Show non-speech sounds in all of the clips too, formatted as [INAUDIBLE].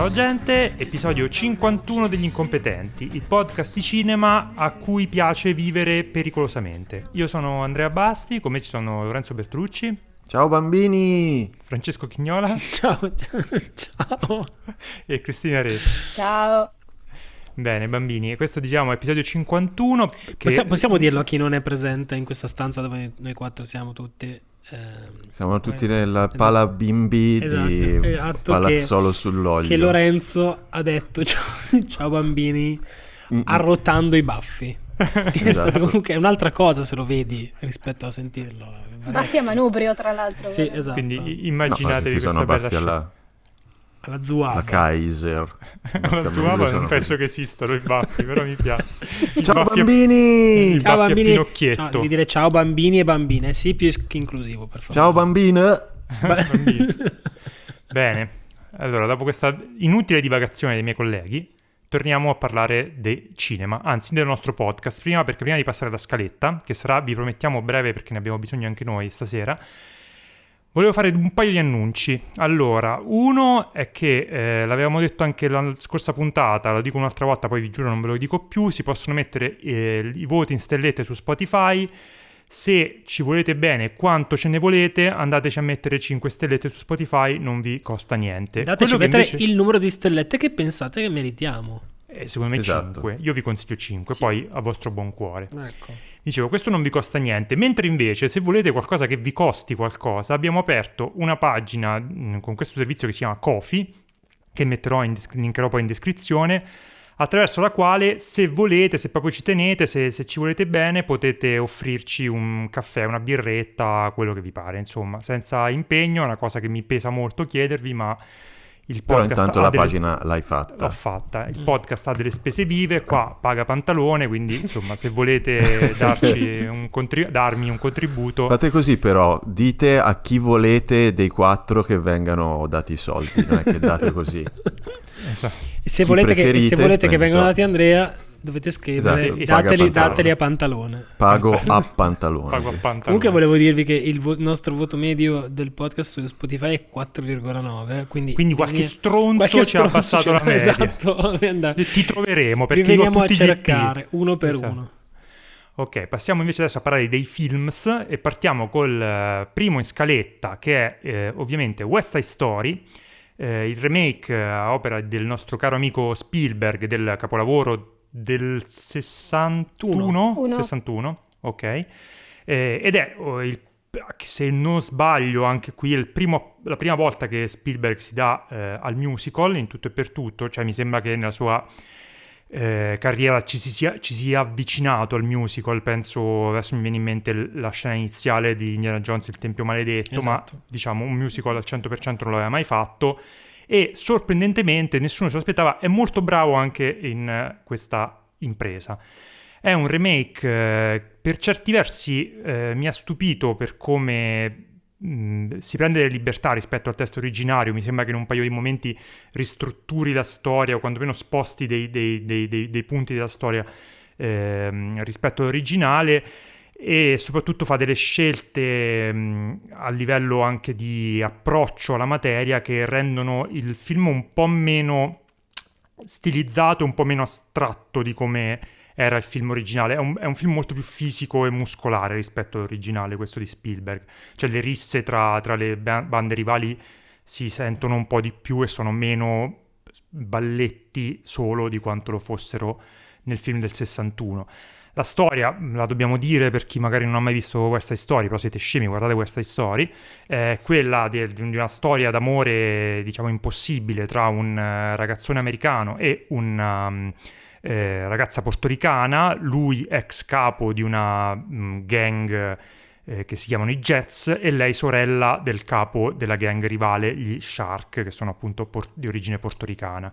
Ciao gente, episodio 51 degli incompetenti, il podcast di cinema a cui piace vivere pericolosamente. Io sono Andrea Basti, con me ci sono Lorenzo Bertrucci. Ciao bambini! Francesco Chignola. [LAUGHS] Ciao, ciao. E Cristina Re. Ciao. Bene, bambini, questo diciamo è episodio 51. Che... Possiamo, possiamo dirlo a chi non è presente in questa stanza dove noi quattro siamo tutti. Ehm, Siamo tutti nella pala bimbi esatto, di esatto, Palazzolo che, sull'olio. Che Lorenzo ha detto [LAUGHS] ciao, ciao bambini, Mm-mm. arrotando i baffi. [LAUGHS] Esatto. comunque è un'altra cosa se lo vedi rispetto a sentirlo. Baffi a manubrio, tra l'altro. Sì, esatto. Quindi No, immaginatevi sono questa bella baffi alla, Alla zuava. Kaiser. scena. La sua non penso che esistano i baffi, però mi piace. [LAUGHS] I Ciao baffi a- bambini! i Ciao a bambini. Pinocchietto. No, devi dire ciao bambini e bambine. Sì, più inclusivo, per favore. Ciao bambine! Bambini. Bene, allora dopo questa inutile divagazione dei miei colleghi, torniamo a parlare del cinema, anzi del nostro podcast. Prima, perché prima di passare alla scaletta, che sarà, vi promettiamo, breve perché ne abbiamo bisogno anche noi stasera, volevo fare un paio di annunci. Allora, uno è che eh, l'avevamo detto anche la scorsa puntata, lo dico un'altra volta, poi vi giuro non ve lo dico più, si possono mettere eh, i voti in stellette su Spotify. Se ci volete bene quanto ce ne volete, andateci a mettere 5 stellette su Spotify, non vi costa niente. Dateci che mettere invece- il numero di stellette che pensate che meritiamo. eh, secondo me Esatto. 5. Io vi consiglio 5, Sì. poi a vostro buon cuore. Ecco. Dicevo, questo non vi costa niente, mentre invece se volete qualcosa che vi costi qualcosa, abbiamo aperto una pagina mh, con questo servizio che si chiama Kofi, che metterò in, linkerò poi in descrizione, attraverso la quale se volete, se proprio ci tenete, se, se ci volete bene, potete offrirci un caffè, una birretta, quello che vi pare, insomma, senza impegno, è una cosa che mi pesa molto chiedervi, ma il Però podcast intanto ha la delle- pagina l'hai fatta. L'ho fatta. Il podcast ha delle spese vive, qua paga pantalone, quindi insomma se volete [LAUGHS] darci un contri- darmi un contributo... Fate così però, dite a chi volete dei quattro che vengano dati i soldi, non è che date così. [LAUGHS] Esatto. Se volete, che, se volete che vengano dati Andrea, dovete scrivere Esatto, dateli, pantalone. dateli a pantalone. Pago a pantalone. Pago a pantalone. Comunque volevo dirvi che il vo- nostro voto medio del podcast su Spotify è 4,9, quindi, Quindi qualche bisogna- stronzo qualche ci ha ce la media. Esatto. Ti troveremo perché Vi veniamo a cercare uno per Esatto. uno. Ok, passiamo invece adesso a parlare dei films e partiamo col eh, primo in scaletta che è eh, ovviamente West Side Story, eh, il remake eh, a opera del nostro caro amico Spielberg del capolavoro del 61? Uno. 61, ok. Eh, ed è oh, il se non sbaglio, anche qui è il primo- la prima volta che Spielberg si dà eh, al musical in tutto e per tutto, cioè mi sembra che nella sua eh, carriera ci si, sia, ci sia avvicinato al musical, penso, adesso mi viene in mente l- la scena iniziale di Indiana Jones, il Tempio Maledetto, Esatto. ma diciamo un musical al 100% non l'aveva mai fatto e sorprendentemente nessuno ce l'aspettava, è molto bravo anche in eh, questa impresa. È un remake, eh, per certi versi eh, mi ha stupito per come mh, si prende delle libertà rispetto al testo originario, mi sembra che in un paio di momenti ristrutturi la storia o quantomeno sposti dei, dei- dei- dei- punti della storia ehm, rispetto all'originale e soprattutto fa delle scelte mh, a livello anche di approccio alla materia che rendono il film un po' meno stilizzato, un po' meno astratto di come era il film originale. È un, è un film molto più fisico e muscolare rispetto all'originale, questo di Spielberg. Cioè le risse tra, tra le ba- bande rivali si sentono un po' di più e sono meno balletti solo di quanto lo fossero nel film del 61. La storia, la dobbiamo dire per chi magari non ha mai visto questa storia, però siete scemi, guardate questa storia, è quella de- di una storia d'amore, diciamo, impossibile tra un eh, ragazzone americano e una um, eh, ragazza portoricana, lui ex capo di una mm, gang eh, che si chiamano i Jets e lei sorella del capo della gang rivale, gli Shark, che sono appunto por- di origine portoricana.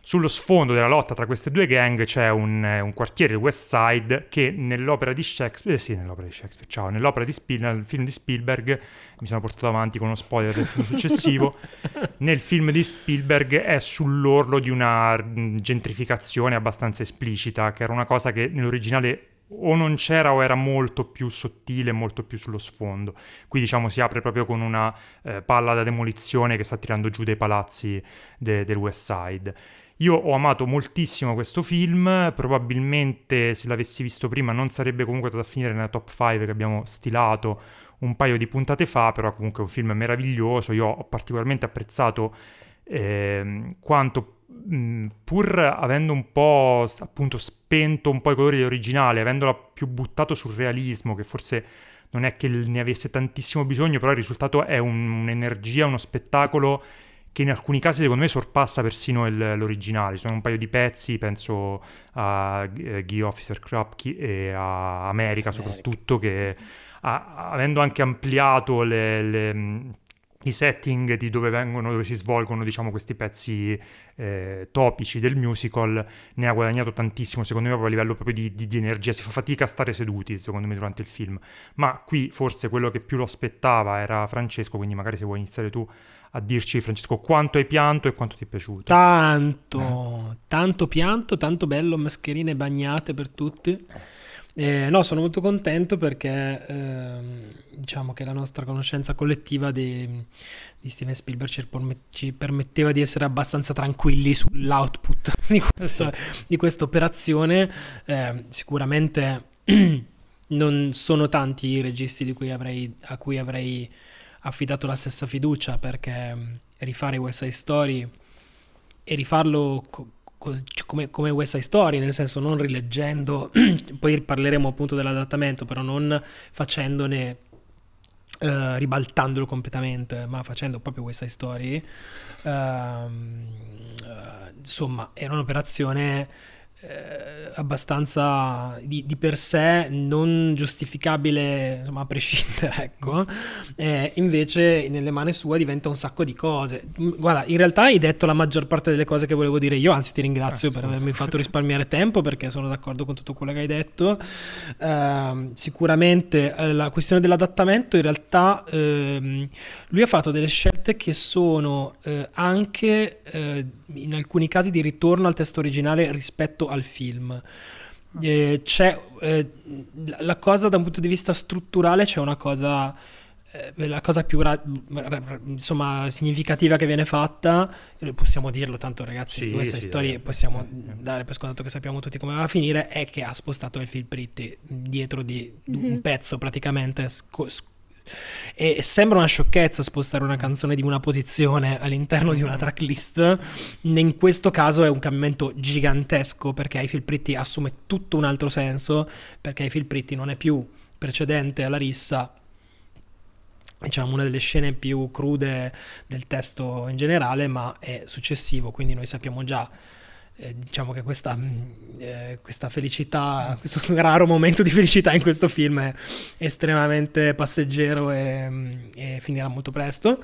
Sullo sfondo della lotta tra queste due gang c'è un, un quartiere, West Side, che nell'opera di Shakespeare, eh sì, nell'opera di Shakespeare, ciao, nell'opera di Spielberg, nel film di Spielberg, mi sono portato avanti con uno spoiler del film successivo, [LAUGHS] nel film di Spielberg è sull'orlo di una gentrificazione abbastanza esplicita, che era una cosa che nell'originale o non c'era o era molto più sottile, molto più sullo sfondo. Qui diciamo si apre proprio con una eh, palla da demolizione che sta tirando giù dei palazzi de- del West Side. Io ho amato moltissimo questo film, probabilmente se l'avessi visto prima non sarebbe comunque andato a finire nella top 5 che abbiamo stilato un paio di puntate fa, però comunque è un film meraviglioso, io ho particolarmente apprezzato eh, quanto pur avendo un po' appunto spento un po' i colori dell'originale, avendola più buttato sul realismo, che forse non è che ne avesse tantissimo bisogno, però il risultato è un, un'energia, uno spettacolo che in alcuni casi secondo me sorpassa persino il, l'originale. Ci sono un paio di pezzi, penso a eh, Guy Officer Krupke e a America soprattutto, che a, avendo anche ampliato le, le i setting di dove vengono, dove si svolgono, diciamo, questi pezzi eh, topici del musical, ne ha guadagnato tantissimo, secondo me, proprio a livello proprio di, di, di, energia. Si fa fatica a stare seduti, secondo me, durante il film. Ma qui forse quello che più lo aspettava era Francesco, quindi magari se vuoi iniziare tu a dirci, Francesco, quanto hai pianto e quanto ti è piaciuto. Tanto, eh. tanto pianto, tanto bello, mascherine bagnate per tutti. Eh, no, sono molto contento perché ehm, diciamo che la nostra conoscenza collettiva di, di Steven Spielberg ci, ci, permetteva di essere abbastanza tranquilli sull'output [LAUGHS] di, questa, di questa operazione. Eh, sicuramente [CLEARS THROAT] non sono tanti i registi cui avrei, a cui avrei affidato la stessa fiducia perché rifare West Side Story e rifarlo... Co- come, come West Side Story, nel senso non rileggendo, [CLEARS THROAT] poi parleremo appunto dell'adattamento, però non facendone, uh, ribaltandolo completamente, ma facendo proprio West Side Story, uh, uh, insomma, era un'operazione eh, abbastanza di, di, per sé non giustificabile insomma a prescindere [LAUGHS] ecco. Eh, invece nelle mani sue diventa un sacco di cose. Guarda in realtà hai detto la maggior parte delle cose che volevo dire io anzi ti ringrazio ah, per avermi fatto [LAUGHS] risparmiare tempo perché sono d'accordo con tutto quello che hai detto. Eh, sicuramente la questione dell'adattamento in realtà ehm, lui ha fatto delle scelte che sono eh, anche eh, in alcuni casi di ritorno al testo originale rispetto al film. Eh, c'è eh, la cosa da un punto di vista strutturale c'è una cosa eh, la cosa più ra- ra- insomma significativa che viene fatta possiamo dirlo tanto ragazzi sì, queste sì, storie dai, possiamo sì. dare per scontato che sappiamo tutti come va a finire è che ha spostato il film Pretty dietro di mm-hmm. un pezzo praticamente sco- e sembra una sciocchezza spostare una canzone di una posizione all'interno di una tracklist. In questo caso è un cambiamento gigantesco perché Eiffel Pretty assume tutto un altro senso, perché Eiffel Pretty non è più precedente alla rissa, diciamo una delle scene più crude del testo in generale, ma è successivo, quindi noi sappiamo già eh, diciamo che questa, mm, eh, questa, felicità, questo [LAUGHS] raro momento di felicità in questo film è estremamente passeggero e, mm, e finirà molto presto.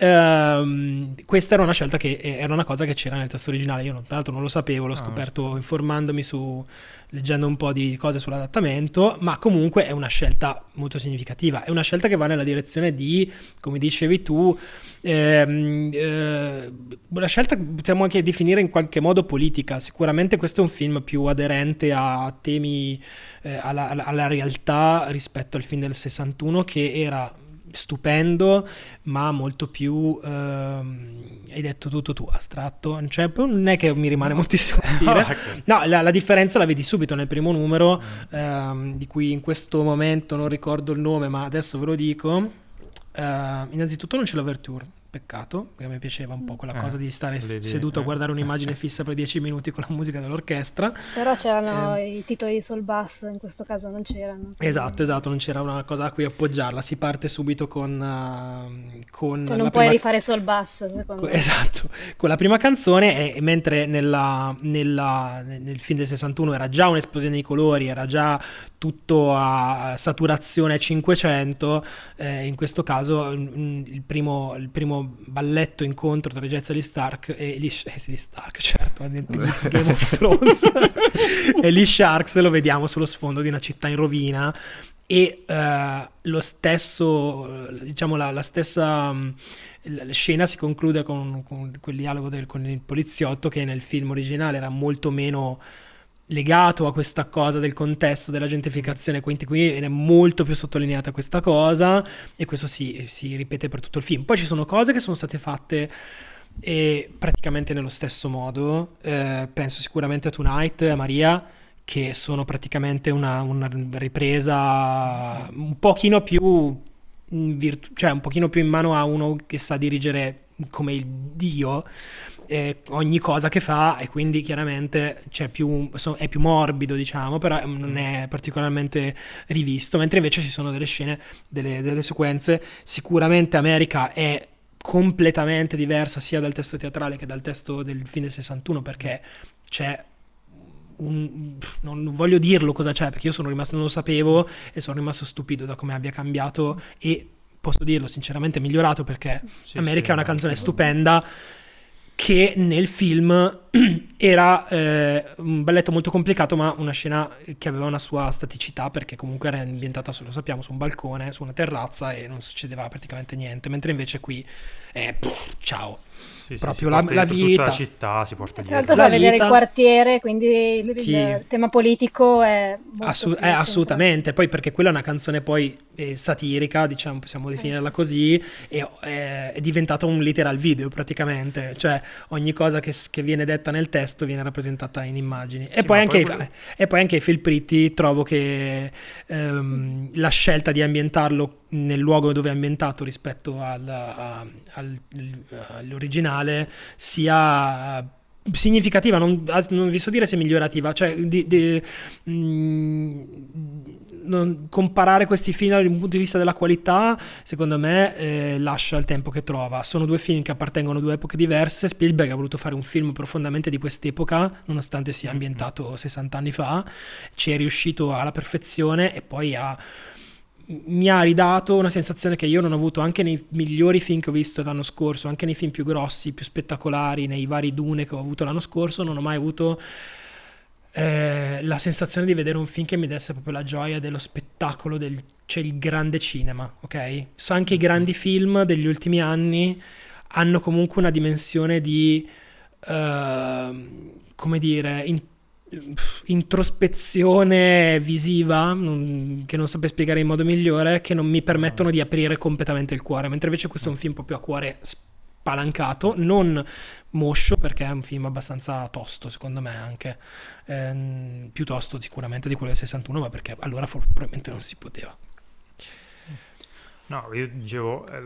Uh, questa era una scelta che era una cosa che c'era nel testo originale. Io, non, tra l'altro, non lo sapevo, l'ho ah, scoperto informandomi su leggendo un po' di cose sull'adattamento. Ma comunque è una scelta molto significativa. È una scelta che va nella direzione di, come dicevi tu, ehm, eh, una scelta che possiamo anche definire in qualche modo politica. Sicuramente questo è un film più aderente a temi, eh, alla, alla realtà rispetto al film del 61, che era stupendo, ma molto più, ehm, hai detto tutto tu, astratto, cioè, non è che mi rimane moltissimo da [LAUGHS] dire. No, la, la, differenza la vedi subito nel primo numero, ehm, di cui in questo momento non ricordo il nome, ma adesso ve lo dico. Uh, innanzitutto non c'è l'overture Peccato, perché a me piaceva un po' quella eh, cosa di stare f- seduto a guardare un'immagine [LAUGHS] fissa per dieci minuti con la musica dell'orchestra. Però c'erano eh, i titoli di Soul Bass, in questo caso non c'erano. Esatto, esatto, non c'era una cosa a cui appoggiarla. Si parte subito con. Uh, con cioè non puoi prima... rifare Soul Bass, secondo me. Esatto, con la prima canzone, e, mentre nella, nella, nel film del 61 era già un'esplosione di colori, era già tutto a saturazione 500, eh, in questo caso il primo, il primo balletto incontro tra Jezza Lee Stark e gli, eh, Lee Stark, certo, Game of Thrones. [LAUGHS] e lì Sharks lo vediamo sullo sfondo di una città in rovina e uh, lo stesso, diciamo la, la stessa um, la scena si conclude con, con quel dialogo del, con il poliziotto che nel film originale era molto meno legato a questa cosa del contesto della gentrificazione, quindi qui viene molto più sottolineata questa cosa e questo si, si ripete per tutto il film. Poi ci sono cose che sono state fatte e praticamente nello stesso modo, eh, penso sicuramente a Tonight e a Maria, che sono praticamente una, una ripresa un pochino più virtu- cioè un pochino più in mano a uno che sa dirigere come il dio eh, ogni cosa che fa e quindi chiaramente più, so, è più morbido diciamo però non è particolarmente rivisto mentre invece ci sono delle scene delle, delle sequenze. Sicuramente America è completamente diversa sia dal testo teatrale che dal testo del fine 61 perché c'è un, non voglio dirlo cosa c'è perché io sono rimasto, non lo sapevo e sono rimasto stupito da come abbia cambiato e posso dirlo sinceramente migliorato perché sì, America sì, è una canzone stupenda che nel film [CLEARS THROAT] era eh, un balletto molto complicato, ma una scena che aveva una sua staticità, perché comunque era ambientata, lo sappiamo, su un balcone, su una terrazza e non succedeva praticamente niente, mentre invece qui è pff, ciao sì, proprio sì, la, la vita. Tutta la città si porta dietro. Tra l'altro la da vedere vita... il quartiere, quindi il, sì. il tema politico è Assu- è assolutamente, poi perché quella è una canzone poi eh, satirica, diciamo, possiamo definirla così, e è, è diventata un literal video praticamente, cioè ogni cosa che, che viene detta nel testo viene rappresentata in immagini. Sì, e, poi poi quello... e, poi anche i Phil Pretty trovo che ehm, la scelta di ambientarlo nel luogo dove è ambientato rispetto al, a, al, all'originale sia significativa, non, non, vi so dire se migliorativa, cioè di, di, mh, mm, non, comparare questi film dal punto di vista della qualità, secondo me eh, lascia il tempo che trova. Sono due film che appartengono a due epoche diverse. Spielberg ha voluto fare un film profondamente di quest'epoca, nonostante sia ambientato 60 anni fa, ci è riuscito alla perfezione e poi ha mi ha ridato una sensazione che io non ho avuto anche nei migliori film che ho visto l'anno scorso, anche nei film più grossi, più spettacolari, nei vari Dune che ho avuto l'anno scorso, non ho mai avuto eh, la sensazione di vedere un film che mi desse proprio la gioia dello spettacolo, del, cioè il grande cinema, ok? So anche i grandi film degli ultimi anni hanno comunque una dimensione di, uh, come dire, in, introspezione visiva non, che non saprei spiegare in modo migliore che non mi permettono di aprire completamente il cuore mentre invece questo è un film proprio a cuore spalancato non moscio perché è un film abbastanza tosto secondo me anche ehm, più tosto sicuramente di quello del 61 ma perché allora probabilmente non si poteva No, io dicevo, eh,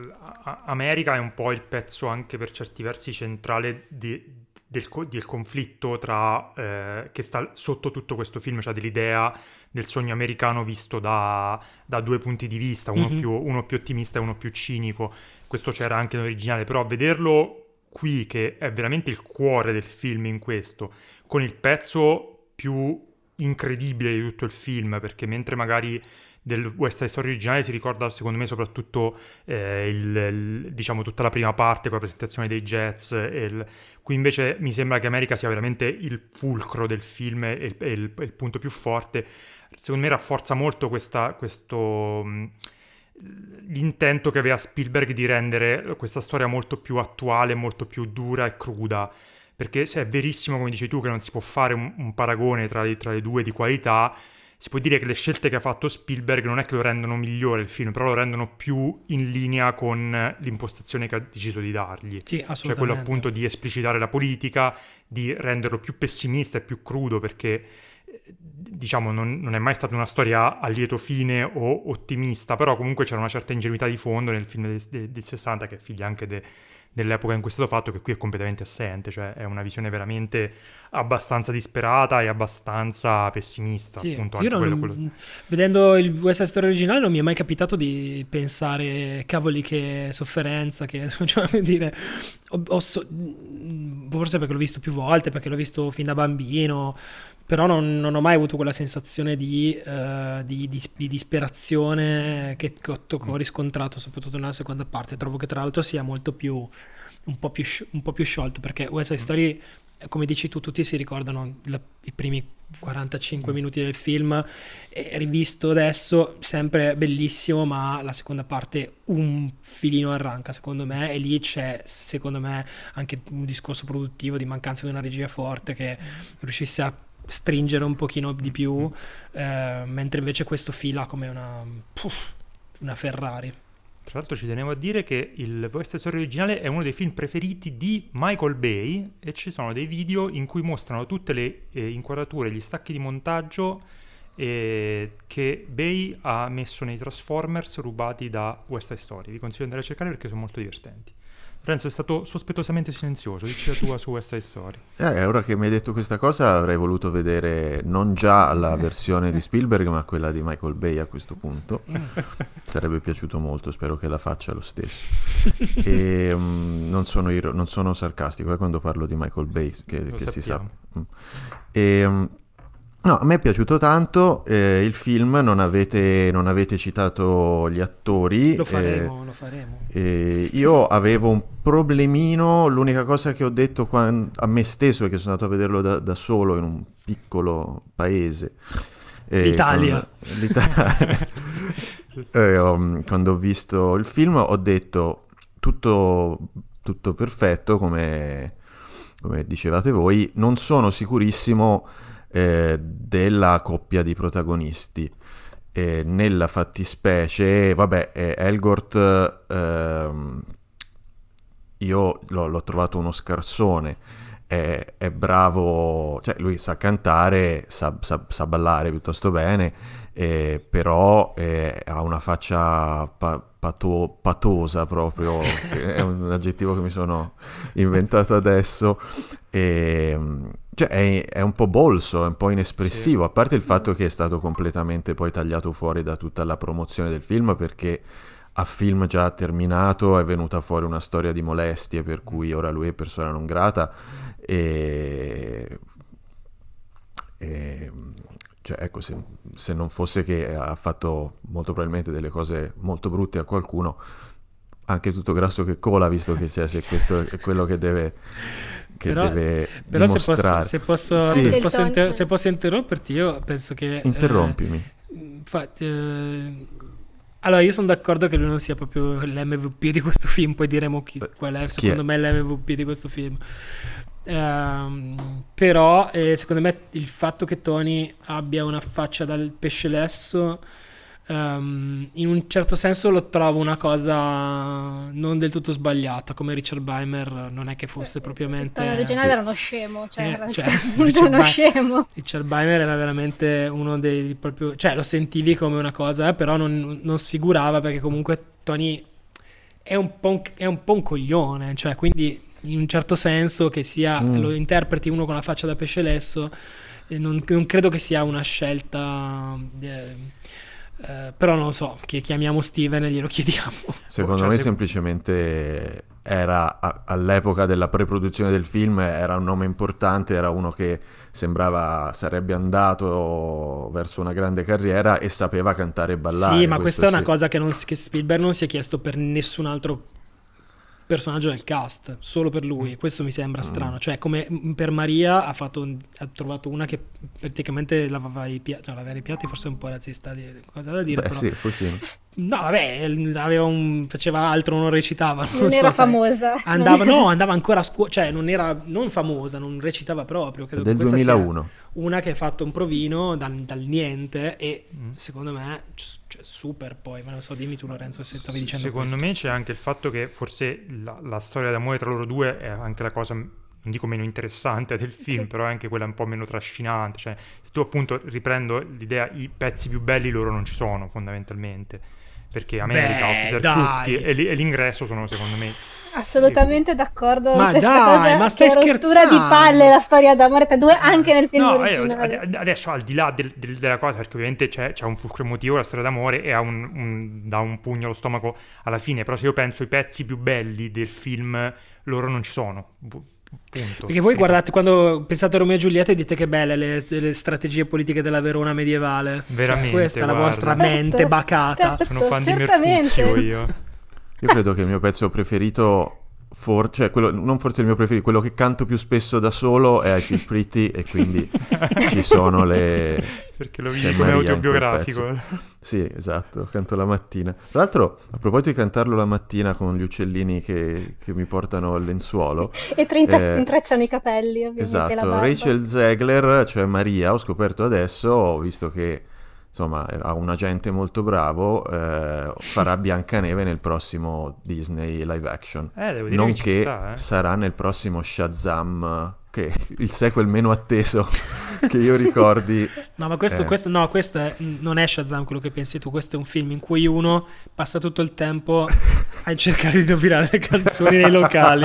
America è un po' il pezzo anche per certi versi centrale di, del, del conflitto tra, eh, che sta sotto tutto questo film, cioè dell'idea del sogno americano visto da, da due punti di vista, uno, mm-hmm. più, uno, più, ottimista e uno più cinico. Questo c'era anche nell'originale, però vederlo qui, che è veramente il cuore del film in questo, con il pezzo più incredibile di tutto il film, perché mentre magari del West Side Story originale si ricorda secondo me soprattutto eh, il, il, diciamo tutta la prima parte con la presentazione dei jazz il... qui invece mi sembra che America sia veramente il fulcro del film e il, il, il punto più forte. Secondo me rafforza molto questa, questo l'intento che aveva Spielberg di rendere questa storia molto più attuale molto più dura e cruda perché se è verissimo come dici tu che non si può fare un, un paragone tra le, tra le due di qualità si può dire che le scelte che ha fatto Spielberg non è che lo rendono migliore il film, però lo rendono più in linea con l'impostazione che ha deciso di dargli. Sì, assolutamente. Cioè quello appunto di esplicitare la politica, di renderlo più pessimista e più crudo, perché diciamo non, non, è mai stata una storia a lieto fine o ottimista, però comunque c'era una certa ingenuità di fondo nel film del, del, del 60 che è figlia anche de, dell'epoca in cui è stato fatto, che qui è completamente assente, cioè è una visione veramente abbastanza disperata e abbastanza pessimista. Sì, appunto, io non, quello, quello... vedendo il West Side Story originale non mi è mai capitato di pensare cavoli che sofferenza, che [LAUGHS] cioè, dire, so... forse perché l'ho visto più volte, perché l'ho visto fin da bambino, però non, non, ho mai avuto quella sensazione di, uh, di, di, di disperazione che, che, ho, che, ho, riscontrato soprattutto nella seconda parte. Trovo che tra l'altro sia molto più un po' più, un po' più sciolto perché West Side Story come dici tu, tutti si ricordano la- i primi 45 minuti del film, rivisto adesso, sempre bellissimo, ma la seconda parte un filino arranca, secondo me, e lì c'è, secondo me, anche un discorso produttivo di mancanza di una regia forte che riuscisse a stringere un pochino di più, eh, mentre invece questo fila come una, puff, una Ferrari. Tra l'altro ci tenevo a dire che il West Story originale è uno dei film preferiti di Michael Bay e ci sono dei video in cui mostrano tutte le eh, inquadrature, gli stacchi di montaggio eh, che Bay ha messo nei Transformers rubati da West Story. Vi consiglio di andare a cercare perché sono molto divertenti. Renzo è stato sospettosamente silenzioso, dici la tua su West Side Story. Eh, ora che mi hai detto questa cosa avrei voluto vedere non già la versione di Spielberg ma quella di Michael Bay a questo punto. Sarebbe piaciuto molto, spero che la faccia lo stesso. [LAUGHS] E, mm, non, sono iro- non sono sarcastico eh, quando parlo di Michael Bay, che, che si sa. Mm. E, mm, no, a me è piaciuto tanto eh, il film, non avete, non avete citato gli attori. Lo eh, faremo, lo faremo. e io avevo un problemino, l'unica cosa che ho detto quan- a me stesso è che sono andato a vederlo da, da solo in un piccolo paese. E L'Italia. quando- l'Italia. [LAUGHS] Um, quando ho visto il film ho detto tutto, tutto perfetto come, come dicevate voi, non sono sicurissimo eh, della coppia di protagonisti. E nella fattispecie, vabbè, eh, Elgort, ehm, io l'ho, l'ho trovato uno scarsone, è, è bravo, cioè lui sa cantare, sa, sa- sa ballare piuttosto bene, eh, però eh, ha una faccia pa- pato- patosa proprio, è un [LAUGHS] aggettivo che mi sono inventato adesso, e, cioè è, è un po' bolso, è un po' inespressivo, a parte il fatto che è stato completamente poi tagliato fuori da tutta la promozione del film perché a film già terminato è venuta fuori una storia di molestie per cui ora lui è persona non grata e, cioè, ecco, se, se non fosse che ha fatto molto probabilmente delle cose molto brutte a qualcuno, anche tutto grasso che cola, visto che cioè, se questo è quello che deve, che Però- deve Però se posso, se, posso, Sì. se posso inter- se posso interromperti, io penso che... eh, Interrompimi. infatti, eh, allora io sono d'accordo che lui non sia proprio l'MVP di questo film, poi diremo chi, Beh, qual è chi secondo è? me l'MVP di questo film. Ehm, però eh, secondo me il fatto che Tony abbia una faccia dal pesce lesso ehm, in un certo senso lo trovo una cosa non del tutto sbagliata come Richard Beimer non è che fosse propriamente Il originale era uno scemo, cioè, Eh, era cioè, [LAUGHS] Richard uno Ba- scemo. Richard Beimer era veramente uno dei proprio, cioè lo sentivi come una cosa, eh, però non, non sfigurava perché comunque Tony è un, po un, è un po' un coglione, cioè quindi in un certo senso che sia, Mm. lo interpreti uno con la faccia da pesce lesso, non, non credo che sia una scelta, eh, eh, però non lo so, che chiamiamo Steven e glielo [LAUGHS] chiediamo. Secondo Cioè, me se- semplicemente era a- all'epoca della pre-produzione del film era un nome importante, era uno che sembrava sarebbe andato verso una grande carriera e sapeva cantare e ballare. sì, ma questa è una sì. cosa che, non che Spielberg non si è chiesto per nessun altro personaggio del cast, solo per Mm. lui. Questo mi sembra strano. Cioè, come mm, per Maria ha, fatto un- ha trovato una che praticamente lavava i piatti, no, lavare i piatti forse è un po' razzista cosa da dire, Beh, però sì. No, vabbè, aveva un, faceva altro, non recitava, non, Non so, era sai. famosa. Andava, no, andava ancora a scuola, cioè non era non famosa, non recitava proprio. Credo Del che questa sia 2001. una che ha fatto un provino dal, dal niente e Mm. secondo me cioè, super poi, ma non so, dimmi tu Lorenzo se stavi dicendo Secondo questo. me c'è anche il fatto che forse la, la storia d'amore tra loro due è anche la cosa, non dico meno interessante del film, Sì. però è anche quella un po' meno trascinante. Cioè, se tu appunto riprendo l'idea, i pezzi più belli loro non ci sono fondamentalmente. Perché America, Beh, Officer. Cookie e, e l'ingresso sono secondo me Assolutamente d'accordo Ma dai, cosa. ma stai scherzando? di palle la storia d'amore tra due anche nel film No, eh, originale. ade- adesso al di là del- del- della cosa, perché ovviamente c'è, c'è un fulcro emotivo, la storia d'amore e ha un, un- dà un pugno allo stomaco alla fine, però se io penso ai pezzi più belli del film, loro non ci sono. Punto. Perché voi guardate, quando pensate a Romeo e Giulietta e dite che belle le, le strategie politiche della Verona medievale. Cioè, Veramente, questa è la guarda. vostra mente Certo, bacata. certo. Sono fan di certamente. Mercuzio io. Io credo che il mio pezzo preferito For- cioè quello, non forse il mio preferito, quello che canto più spesso da solo è I Feel Pretty e quindi [LAUGHS] ci sono le... Perché lo vedi come autobiografico. Sì, esatto, canto la mattina. Tra l'altro, a proposito di cantarlo la mattina con gli uccellini che, che mi portano al lenzuolo, E trinta- Eh, intrecciano i capelli, ovviamente, la esatto. Rachel Zegler, cioè Maria, ho scoperto adesso, ho visto che insomma ha un agente molto bravo, eh, farà [LAUGHS] Biancaneve nel prossimo Disney live action. Eh, Nonché sta, eh. sarà nel prossimo Shazam, che il sequel meno atteso [LAUGHS] che io ricordi. No, ma questo, Eh. questo- no, questo è- non è Shazam quello che pensi tu. Questo è un film in cui uno passa tutto il tempo a [LAUGHS] cercare di indovinare le canzoni nei locali.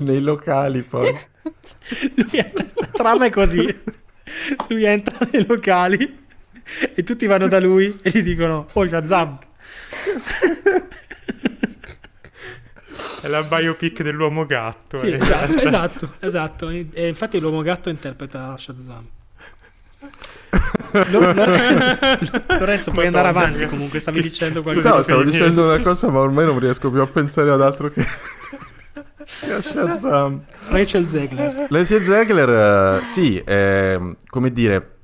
Nei locali poi. La trama è così. Lui entra [LAUGHS] nei locali e tutti vanno da lui e gli dicono Oh Shazam È la biopic dell'uomo gatto. Sì, eh. esatto, esatto, esatto. E infatti l'uomo gatto interpreta Shazam Lo- lo- Lorenzo puoi andare avanti comunque Stavi dicendo qualcosa No, stavo dicendo una cosa, ma ormai non riesco più a pensare ad altro che. Rachel Zegler. Rachel Zegler, eh, sì, è, come dire,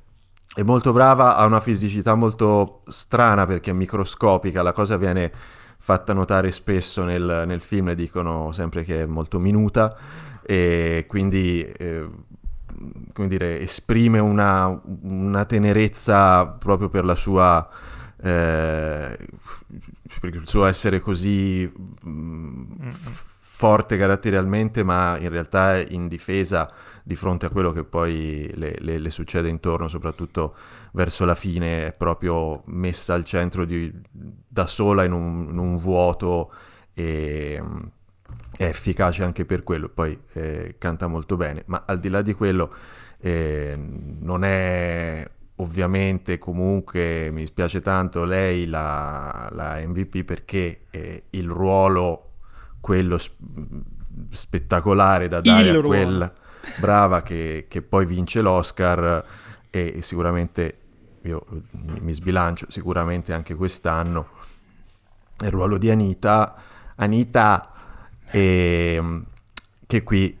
è molto brava, ha una fisicità molto strana perché è microscopica, la cosa viene fatta notare spesso nel, nel film, le dicono sempre che è molto minuta e quindi, eh, come dire, esprime una, una tenerezza proprio per la sua... eh, per il suo essere così mm, f- forte caratterialmente, ma in realtà è indifesa di fronte a quello che poi le, le- le succede intorno, soprattutto verso la fine, è proprio messa al centro di- da sola in un, in un vuoto e è efficace anche per quello. Poi eh, canta molto bene, ma al di là di quello eh, non è ovviamente comunque mi spiace tanto lei la, la MVP perché eh, il ruolo quello s- spettacolare da dare Il a ruolo. quella brava che, che poi vince l'Oscar e sicuramente io mi sbilancio sicuramente anche quest'anno il ruolo di Anita Anita ehm, che qui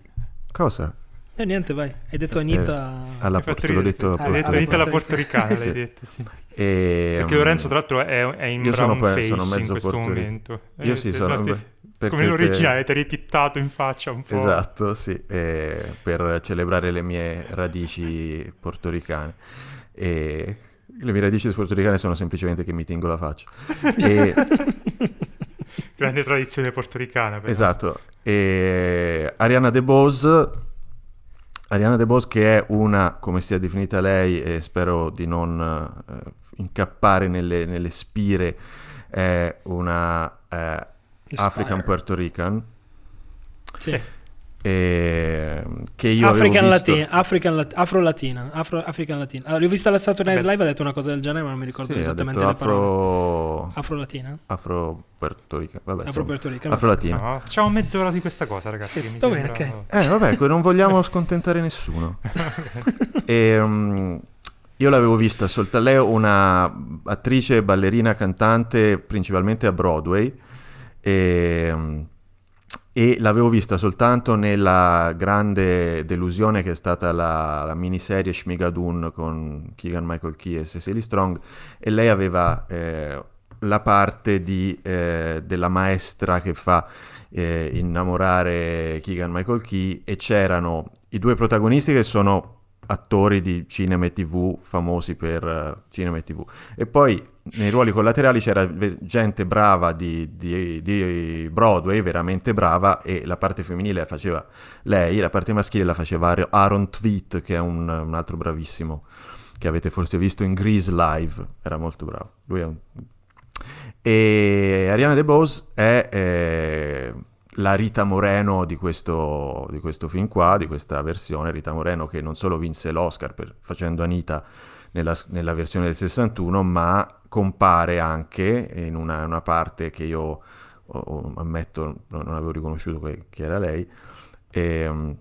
cosa? E niente vai Hai detto Anita alla Hai fatto te l'ho detto Hai detto alla Anita la portoricana. [LAUGHS] Sì. l'hai detto, sì. E, Perché Lorenzo, tra l'altro, è, è in io sono brown pe- face sono in mezzo questo momento. Io Eh, sì, sono- te- perché- come l'originale, ti hai ripittato in faccia un po'. Esatto, sì, eh, per celebrare le mie radici portoricane. E le mie radici portoricane sono semplicemente che mi tingo la faccia. E- [LAUGHS] Grande tradizione portoricana. però. esatto. E Ariana DeBose, Ariana DeBose che è una, come sia definita lei, e spero di non eh, incappare nelle, nelle spire, è una eh, African Inspire. Puerto Rican. Sì. e- che io African avevo visto... Latina, African Lat- Afro-Latina, Afro- African Latina. Allora, l'ho vista alla Saturday Night. Live, ha detto una cosa del genere, ma non mi ricordo Sì, ha esattamente parole. afro... Afro-Latina? afro puertoricano vabbè Afro insomma, Puerto Rican. afro-latino No, facciamo mezz'ora di questa cosa, ragazzi. Sì, va bene, sembra- eh vabbè non vogliamo scontentare nessuno [LAUGHS] e, mm, io l'avevo vista soltanto lei è una attrice ballerina cantante principalmente a Broadway e, mm, e l'avevo vista soltanto nella grande delusione che è stata la, la miniserie Shmigadun con Keegan Michael Key e Cecily Strong e lei aveva eh, la parte di, eh, della maestra che fa eh, innamorare Keegan Michael Key e c'erano i due protagonisti che sono attori di cinema e tv famosi per eh, cinema e tv. E poi nei ruoli collaterali c'era gente brava di, di- di Broadway, veramente brava e la parte femminile la faceva lei, la parte maschile la faceva Ar- Aaron Tweet che è un, un altro bravissimo che avete forse visto in Grease Live, era molto bravo lui è un e Ariana DeBose è eh, la Rita Moreno di questo, di questo film qua, di questa versione. Rita Moreno che non solo vinse l'Oscar per, facendo Anita nella, nella versione del 61, ma compare anche in una, una parte che io o- o- ammetto non, avevo riconosciuto che, che era lei. Ehm,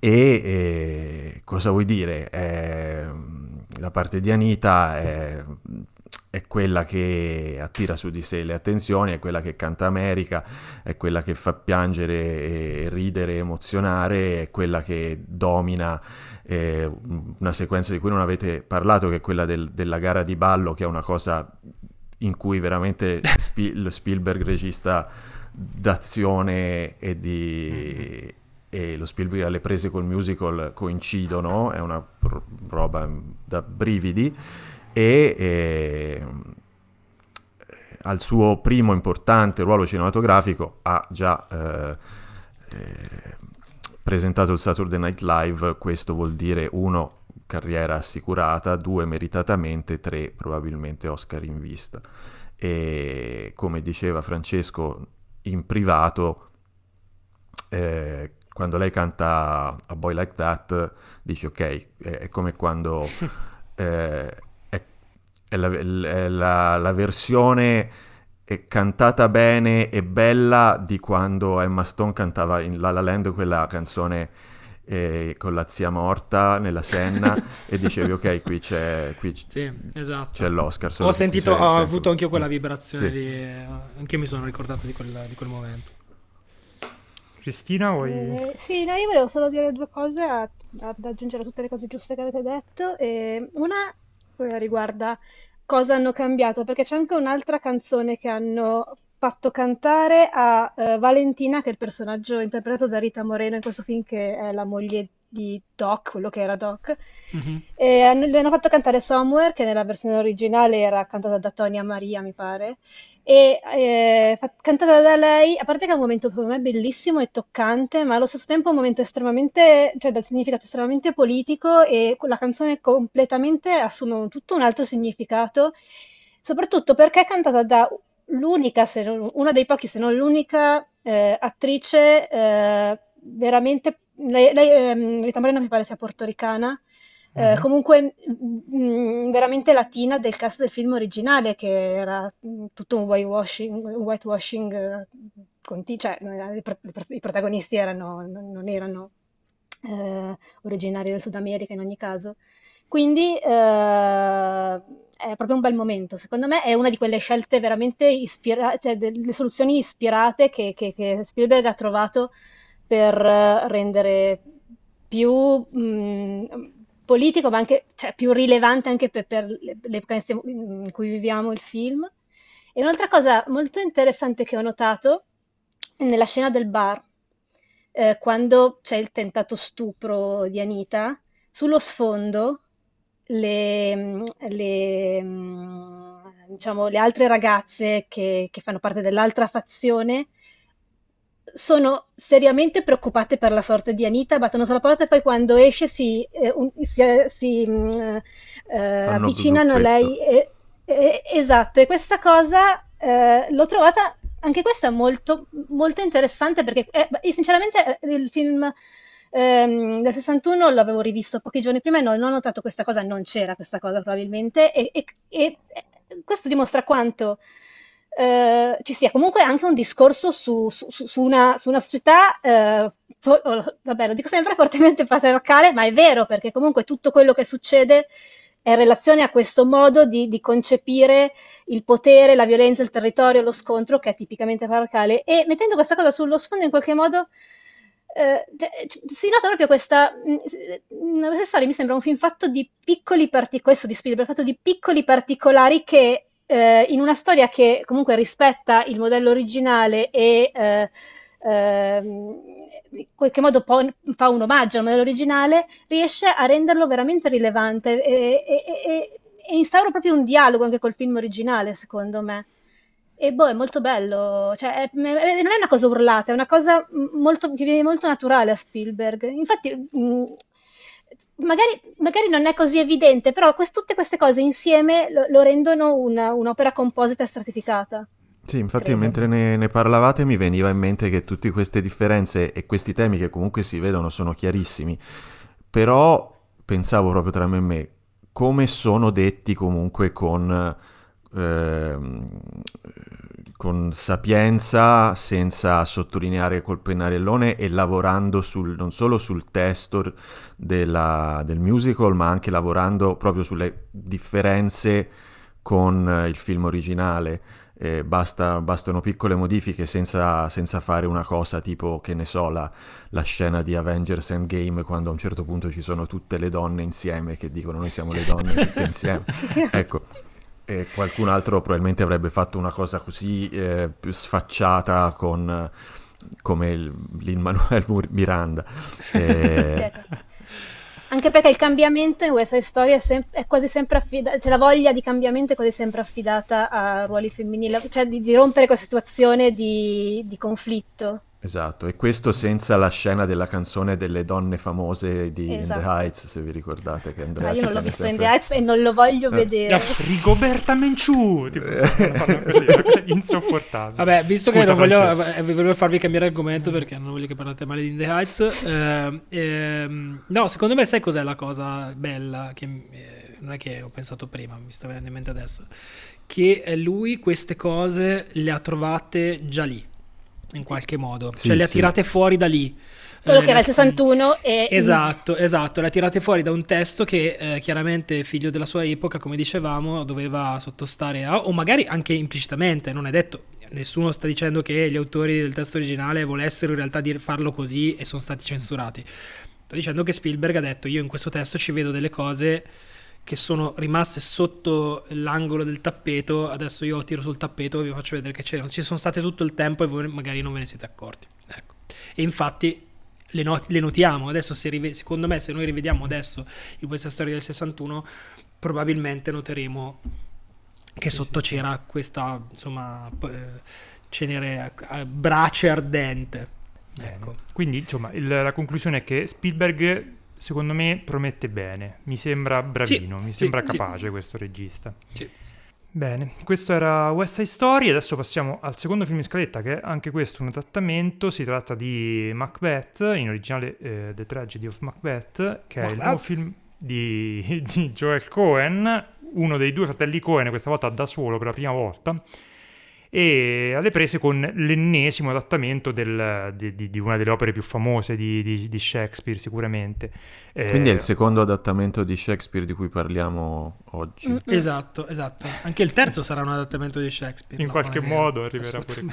E, e cosa vuoi dire? Eh, la parte di Anita è, è quella che attira su di sé le attenzioni, è quella che canta America, è quella che fa piangere e ridere, emozionare, è quella che domina eh, una sequenza di cui non avete parlato, che è quella del, della gara di ballo, che è una cosa in cui veramente Sp- [LAUGHS] Spielberg regista d'azione e di e lo Spielberg alle prese col musical coincidono, è una roba da brividi e eh, al suo primo importante ruolo cinematografico ha già eh, eh, presentato il Saturday Night Live, questo vuol dire uno carriera assicurata, due meritatamente, tre probabilmente Oscar in vista. E come diceva Francesco in privato, eh, quando lei canta A Boy Like That, dici ok, è, come quando [LAUGHS] eh, è la, è la, la versione cantata bene e bella di quando Emma Stone cantava in La La Land quella canzone eh, con la zia morta nella Senna [LAUGHS] e dicevi ok qui c'è, qui c- sì, esatto. c'è l'Oscar ho sentito, ho avuto anche io quella vibrazione sì. di, anche io mi sono ricordato di quel, di quel momento Cristina vuoi... Eh, sì, no, io volevo solo dire due cose ad aggiungere a tutte le cose giuste che avete detto e una riguarda cosa hanno cambiato, perché c'è anche un'altra canzone che hanno fatto cantare a uh, Valentina, che è il personaggio interpretato da Rita Moreno in questo film, che è la moglie di Doc, quello che era Doc. Mm-hmm. E hanno, le hanno fatto cantare Somewhere, che nella versione originale era cantata da Tonia Maria, mi pare. E eh, cantata da lei, a parte che è un momento per me bellissimo e toccante, ma allo stesso tempo è un momento estremamente, cioè dal significato estremamente politico e la canzone completamente assume tutto un altro significato, soprattutto perché è cantata da l'unica, se non, una dei pochi, se non l'unica eh, attrice eh, veramente lei, lei ehm, mi pare sia portoricana, eh, mm-hmm. comunque mh, mm, veramente latina del cast del film originale che era mm, tutto un whitewashing, un whitewashing eh, conti- cioè i, i, protagonisti erano, non erano eh, originari del Sud America in ogni caso. Quindi eh, è proprio un bel momento, secondo me è una di quelle scelte veramente ispirate, cioè delle soluzioni ispirate che, che, che Spielberg ha trovato per rendere più mh, mm, politico, ma anche cioè, più rilevante anche per, per l'epoca in cui viviamo il film. E un'altra cosa molto interessante che ho notato nella scena del bar, eh, quando c'è il tentato stupro di Anita, sullo sfondo le, le, mm, diciamo, le altre ragazze che, che fanno parte dell'altra fazione sono seriamente preoccupate per la sorte di Anita, battono sulla porta e poi quando esce si, eh, un, si, eh, si mm, eh, avvicinano a lei. E, e, esatto, e questa cosa eh, l'ho trovata anche questa molto, molto interessante perché eh, sinceramente eh, il film ehm, del 61 l'avevo rivisto pochi giorni prima e non, ho notato questa cosa, non c'era questa cosa probabilmente e, e questo dimostra quanto eh, ci sia comunque anche un discorso su, su, su, una, su una, società, eh, fo- oh, vabbè, lo dico sempre [LAUGHS] fortemente patriarcale, ma è vero perché comunque tutto quello che succede è in relazione a questo modo di, di, concepire il potere, la violenza, il territorio, lo scontro che è tipicamente patriarcale. E mettendo questa cosa sullo sfondo in qualche modo eh, si nota proprio questa, questa mm, storia mi sembra un film fatto di piccoli particolari, questo di Spielberg, fatto di piccoli particolari che eh, in una storia che comunque rispetta il modello originale e eh, eh, in qualche modo po- fa un omaggio al modello originale, riesce a renderlo veramente rilevante e, e, e, e instaura proprio un dialogo anche col film originale, secondo me. E boh, è molto bello, cioè, è, non è una cosa urlata, è una cosa molto, che viene molto naturale a Spielberg. Infatti, mh, magari, magari, non è così evidente, però quest- tutte queste cose insieme lo, lo rendono una, un'opera composita stratificata. Sì, infatti credo. mentre ne, ne, parlavate mi veniva in mente che tutte queste differenze e questi temi che comunque si vedono sono chiarissimi, però pensavo proprio tra me e me come sono detti comunque con Ehm, con sapienza, senza sottolineare col pennarellone e lavorando sul, non solo sul testo della, del musical, ma anche lavorando proprio sulle differenze con il film originale. Eh, basta, bastano piccole modifiche senza, senza, fare una cosa tipo, che ne so, la, la, scena di Avengers Endgame quando a un certo punto ci sono tutte le donne insieme che dicono noi siamo le donne tutte insieme. [LAUGHS] ecco, e qualcun altro probabilmente avrebbe fatto una cosa così eh, più sfacciata con, come il, l'Immanuel Miranda. [LAUGHS] Eh, anche perché il cambiamento in Side Story è, sem- è quasi sempre affidata, cioè la voglia di cambiamento è quasi sempre affidata a ruoli femminili, cioè di, di rompere questa situazione di, di conflitto. Esatto, e questo senza la scena della canzone delle donne famose di Esatto. In the Heights, se vi ricordate che Andrea Ma io non l'ho visto in sempre- The Heights e non lo voglio Eh. vedere. Rigoberta Menciù! Tipo, [LAUGHS] così, insopportabile. Vabbè, visto che Scusa, non voglio, eh, volevo farvi cambiare argomento perché non voglio che parlate male di In The Heights. eh, ehm, no, secondo me sai cos'è la cosa bella che eh, non è che ho pensato prima, mi sta venendo in mente adesso, che eh, lui queste cose le ha trovate già lì, in qualche modo, Sì, cioè le ha sì. tirate fuori da lì. Solo Eh, che era il le- 61 e... Esatto, esatto, le ha tirate fuori da un testo che eh, chiaramente figlio della sua epoca, come dicevamo, doveva sottostare a, o magari anche implicitamente, non è detto, nessuno sta dicendo che gli autori del testo originale volessero in realtà dir- farlo così e sono stati censurati. Sto dicendo che Spielberg ha detto io in questo testo ci vedo delle cose che sono rimaste sotto l'angolo del tappeto, adesso io tiro sul tappeto e vi faccio vedere che c'erano, ci sono state tutto il tempo e voi magari non ve ne siete accorti. Ecco. E infatti le, not- le notiamo, adesso se rive- secondo me se noi rivediamo adesso in questa storia del 61 probabilmente noteremo che sotto c'era questa insomma eh, cenere a, a brace ardente. Ecco. Quindi, insomma, il- la conclusione è che Spielberg, secondo me, promette bene. Mi sembra bravino, mi sì, sembra sì. capace questo regista. Bene, questo era West Side Story. Adesso passiamo al secondo film in scaletta, che è anche questo un adattamento. Si tratta di Macbeth, in originale eh, The Tragedy of Macbeth, che è il Macbeth. nuovo film di, [LAUGHS] di Joel Cohen, uno dei due fratelli Cohen, questa volta da solo per la prima volta. E alle prese con l'ennesimo adattamento del- di, di- di una delle opere più famose di, di- di Shakespeare, sicuramente. Eh, Quindi è il secondo adattamento di Shakespeare di cui parliamo oggi. Esatto, esatto. Anche il terzo sarà un adattamento di Shakespeare. In No, qualche non è modo arriverà pure no.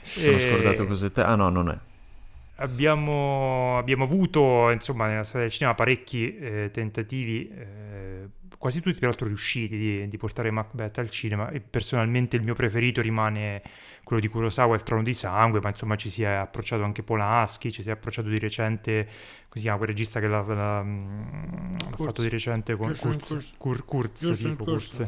Sono eh, scordato cos'è te. Ah no, non è. Abbiamo, abbiamo avuto, insomma, nella storia del cinema parecchi eh, tentativi, eh, quasi tutti peraltro riusciti, di, di portare Macbeth al cinema e personalmente il mio preferito rimane quello di Kurosawa, Il Trono di Sangue, ma insomma ci si è approcciato anche Polanski, ci si è approcciato di recente, come si chiama quel regista che l'ha, l'ha- l'ha fatto di recente con Kurz, Kurz, Kurz. Kur- Kurz,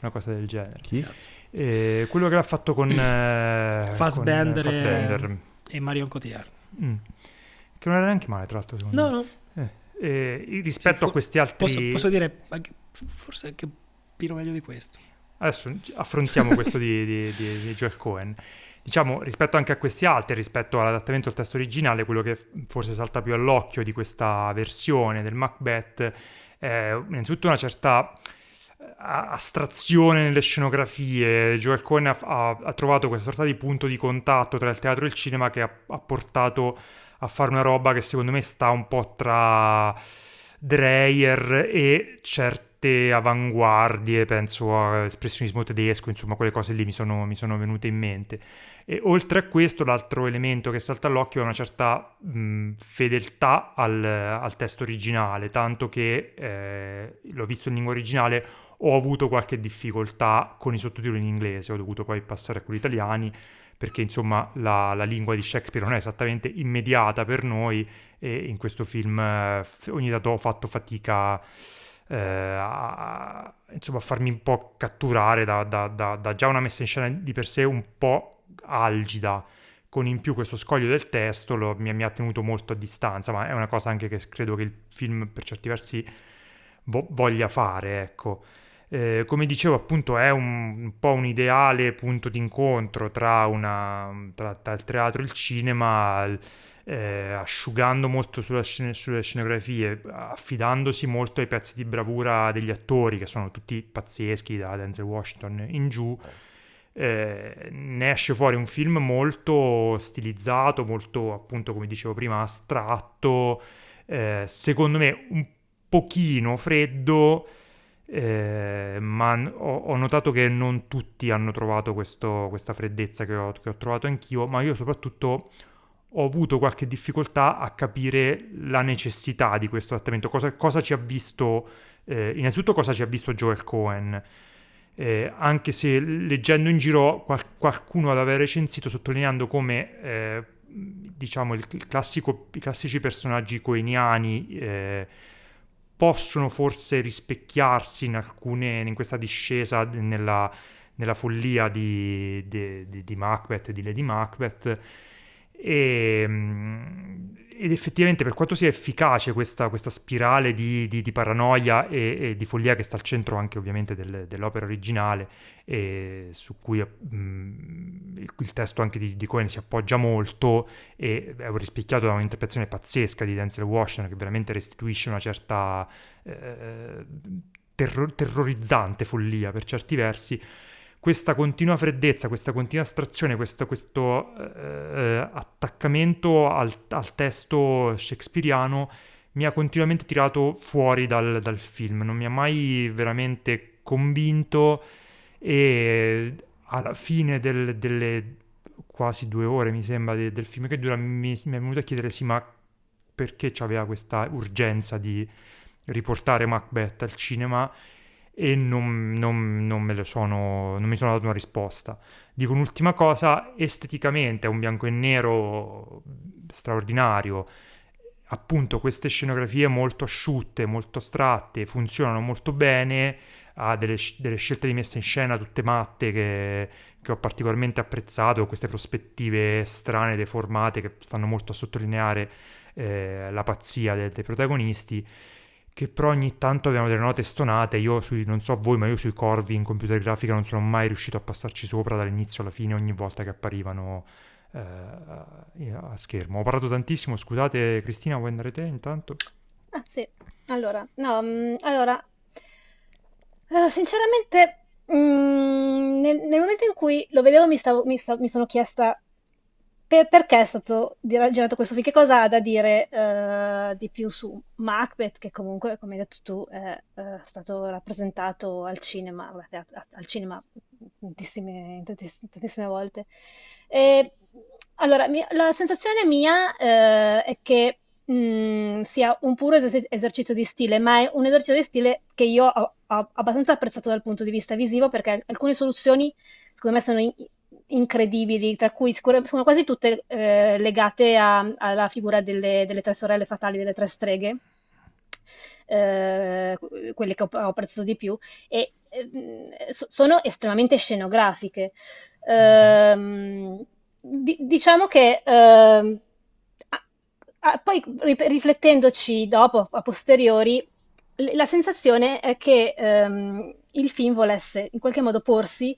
una cosa del genere. Chi? Eh, quello che l'ha fatto con, eh, Fassbender con, e- Fassbender. E Marion Cotillard. Mm. Che non era neanche male, tra l'altro, No, me. no. Eh, eh, rispetto Sì, a fo- questi altri... Posso, posso dire, anche- forse anche pino meglio di questo. Adesso affrontiamo questo di, di, di- di Joel Cohen. Diciamo, rispetto anche a questi altri, rispetto all'adattamento al testo originale, quello che forse salta più all'occhio di questa versione del Macbeth è innanzitutto una certa eh, astrazione nelle scenografie. Joel Cohen ha, ha- ha trovato questa sorta di punto di contatto tra il teatro e il cinema che ha, ha portato a fare una roba che secondo me sta un po' tra Dreyer e certe avanguardie, penso a espressionismo tedesco, insomma quelle cose lì mi sono, mi sono venute in mente. E oltre a questo, l'altro elemento che salta all'occhio è una certa mh, fedeltà al, al testo originale, tanto che eh, l'ho visto in lingua originale, ho avuto qualche difficoltà con i sottotitoli in inglese, ho dovuto poi passare a quelli italiani, perché insomma la, la lingua di Shakespeare non è esattamente immediata per noi e in questo film eh, ogni tanto ho fatto fatica eh, a, insomma, farmi un po' catturare da, da- da- da già una messa in scena di per sé un po' algida. Con in più questo scoglio del testo lo- mi, mi ha tenuto molto a distanza ma è una cosa anche che credo che il film per certi versi vo- voglia fare ecco Eh, come dicevo appunto è un, un po' un ideale punto d'incontro tra, una, tra, tra il teatro e il cinema il- eh, asciugando molto scene- sulle scenografie, affidandosi molto ai pezzi di bravura degli attori, che sono tutti pazzeschi, da Denzel Washington in giù. Eh, ne esce fuori un film molto stilizzato, molto appunto, come dicevo prima, astratto, eh, secondo me un pochino freddo, eh, ma ho, ho, notato che non tutti hanno trovato questo, questa freddezza che ho, che ho trovato anch'io, ma io soprattutto ho avuto qualche difficoltà a capire la necessità di questo trattamento, cosa, cosa ci ha visto, eh, innanzitutto cosa ci ha visto Joel Cohen, eh, anche se leggendo in giro qual- qualcuno aveva recensito sottolineando come eh, diciamo il classico, i classici personaggi coeniani eh, possono forse rispecchiarsi in alcune, in questa discesa nella, nella follia di, di, di, di Macbeth, di Lady Macbeth, e, ehm, ed effettivamente per quanto sia efficace questa, questa spirale di, di, di paranoia e, e, di follia che sta al centro anche ovviamente del, dell'opera originale e su cui mh, mm, il, testo anche di, di, Cohen si appoggia molto e è rispecchiato da un'interpretazione pazzesca di Denzel Washington che veramente restituisce una certa eh, terror- terrorizzante follia per certi versi. Questa continua freddezza, questa continua astrazione, questo, questo eh, attaccamento al, al, testo shakespeariano mi ha continuamente tirato fuori dal, dal, film, non mi ha mai veramente convinto e alla fine del, delle quasi due ore mi sembra de, del film che dura mi, mi è venuto a chiedere sì ma perché c'aveva questa urgenza di riportare Macbeth al cinema? E non, non, non, sono, non mi sono dato una risposta. Dico un'ultima cosa, esteticamente è un bianco e nero straordinario, appunto queste scenografie molto asciutte, molto astratte, funzionano molto bene, ha delle, delle scelte di messa in scena tutte matte che, che, ho particolarmente apprezzato, queste prospettive strane, deformate che stanno molto a sottolineare eh, la pazzia dei, dei protagonisti che però ogni tanto avevano delle note stonate. Io sui, non so voi, ma io sui corvi in computer grafica non sono mai riuscito a passarci sopra dall'inizio alla fine ogni volta che apparivano eh, a schermo. Ho parlato tantissimo, scusate Cristina, vuoi andare te intanto? Ah sì, allora, no, mm, allora, uh, sinceramente, mh, mm, nel, nel, momento in cui lo vedevo mi, stavo, mi, sta, mi sono chiesta per, perché è stato girato questo film? Che cosa ha da dire uh, di più su Macbeth, che comunque, come hai detto tu, è uh, stato rappresentato al cinema, al cinema tantissime, tantissime, tantissime volte. E, allora, mi, la sensazione mia uh, è che mh, mm, sia un puro es- esercizio di stile, ma è un esercizio di stile che io ho, ho abbastanza apprezzato dal punto di vista visivo, perché alcune soluzioni, secondo me, sono in- incredibili, tra cui sono quasi tutte eh, legate a, alla figura delle, delle, tre sorelle fatali, delle tre streghe, eh, quelle che ho, ho, apprezzato di più, e eh, sono estremamente scenografiche. Ehm, di, diciamo che ehm, poi riflettendoci dopo, a posteriori, la sensazione è che ehm, il film volesse in qualche modo porsi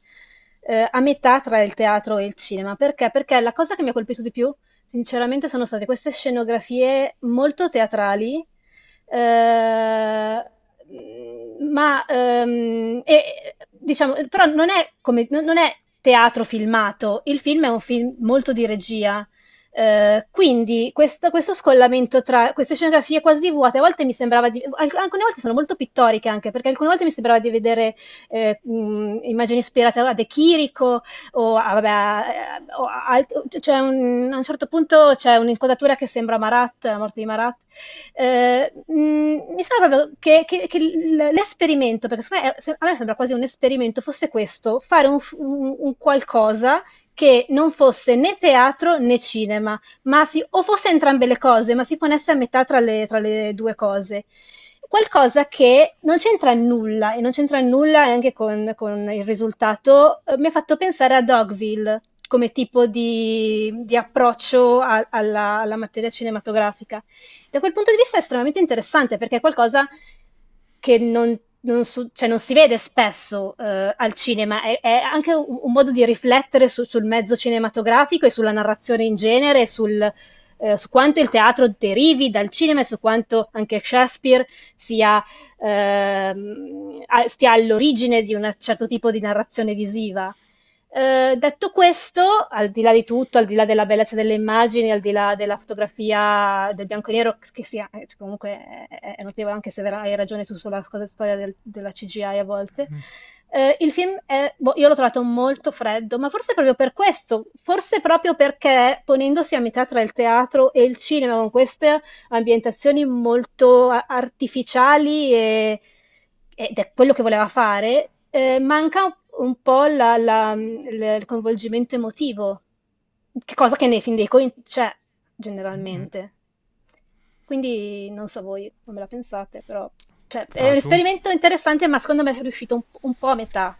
eh, a metà tra il teatro e il cinema. Perché? Perché la cosa che mi ha colpito di più, sinceramente, sono state queste scenografie molto teatrali, eh, ma ehm, e, diciamo, però non è, come, non è teatro filmato, il film è un film molto di regia. Uh, quindi questo, questo, scollamento tra queste scenografie quasi vuote, a volte mi sembrava di, alcune volte sono molto pittoriche anche, perché alcune volte mi sembrava di vedere eh, mh, immagini ispirate a De Chirico o a, vabbè, o a, cioè un, a un certo punto c'è un'inquadratura che sembra Marat, la morte di Marat. Eh, mh, mi sembra proprio che, che, che l'esperimento, perché me, a me sembra quasi un esperimento, fosse questo, fare un, un, un qualcosa che non fosse né teatro né cinema, ma si, o fosse entrambe le cose, ma si ponesse a metà tra le, tra le due cose. Qualcosa che non c'entra nulla e non c'entra nulla anche con, con il risultato, eh, mi ha fatto pensare a Dogville come tipo di, di approccio a, alla, alla materia cinematografica. Da quel punto di vista è estremamente interessante perché è qualcosa che non non, su, cioè non, si vede spesso uh, al cinema, è, è anche un, un, modo di riflettere su, sul mezzo cinematografico e sulla narrazione in genere, sul, uh, su quanto il teatro derivi dal cinema e su quanto anche Shakespeare sia, uh, stia all'origine di un certo tipo di narrazione visiva. Eh, detto questo, al di là di tutto, al di là della bellezza delle immagini, al di là della fotografia del bianco e nero, che sia, eh, cioè, comunque è, è, notevole, anche se hai ragione tu sulla storia del, della CGI a volte. Mm. Eh, il film è, boh, io l'ho trovato molto freddo, ma forse proprio per questo, forse proprio perché ponendosi a metà tra il teatro e il cinema con queste ambientazioni molto artificiali e, ed è quello che voleva fare, eh, manca un un po' la, la, il coinvolgimento emotivo, che cosa che nei film dei coin c'è generalmente. Mm. Quindi non so voi come la pensate, però cioè, è un esperimento interessante, ma secondo me è riuscito un, un po' a metà.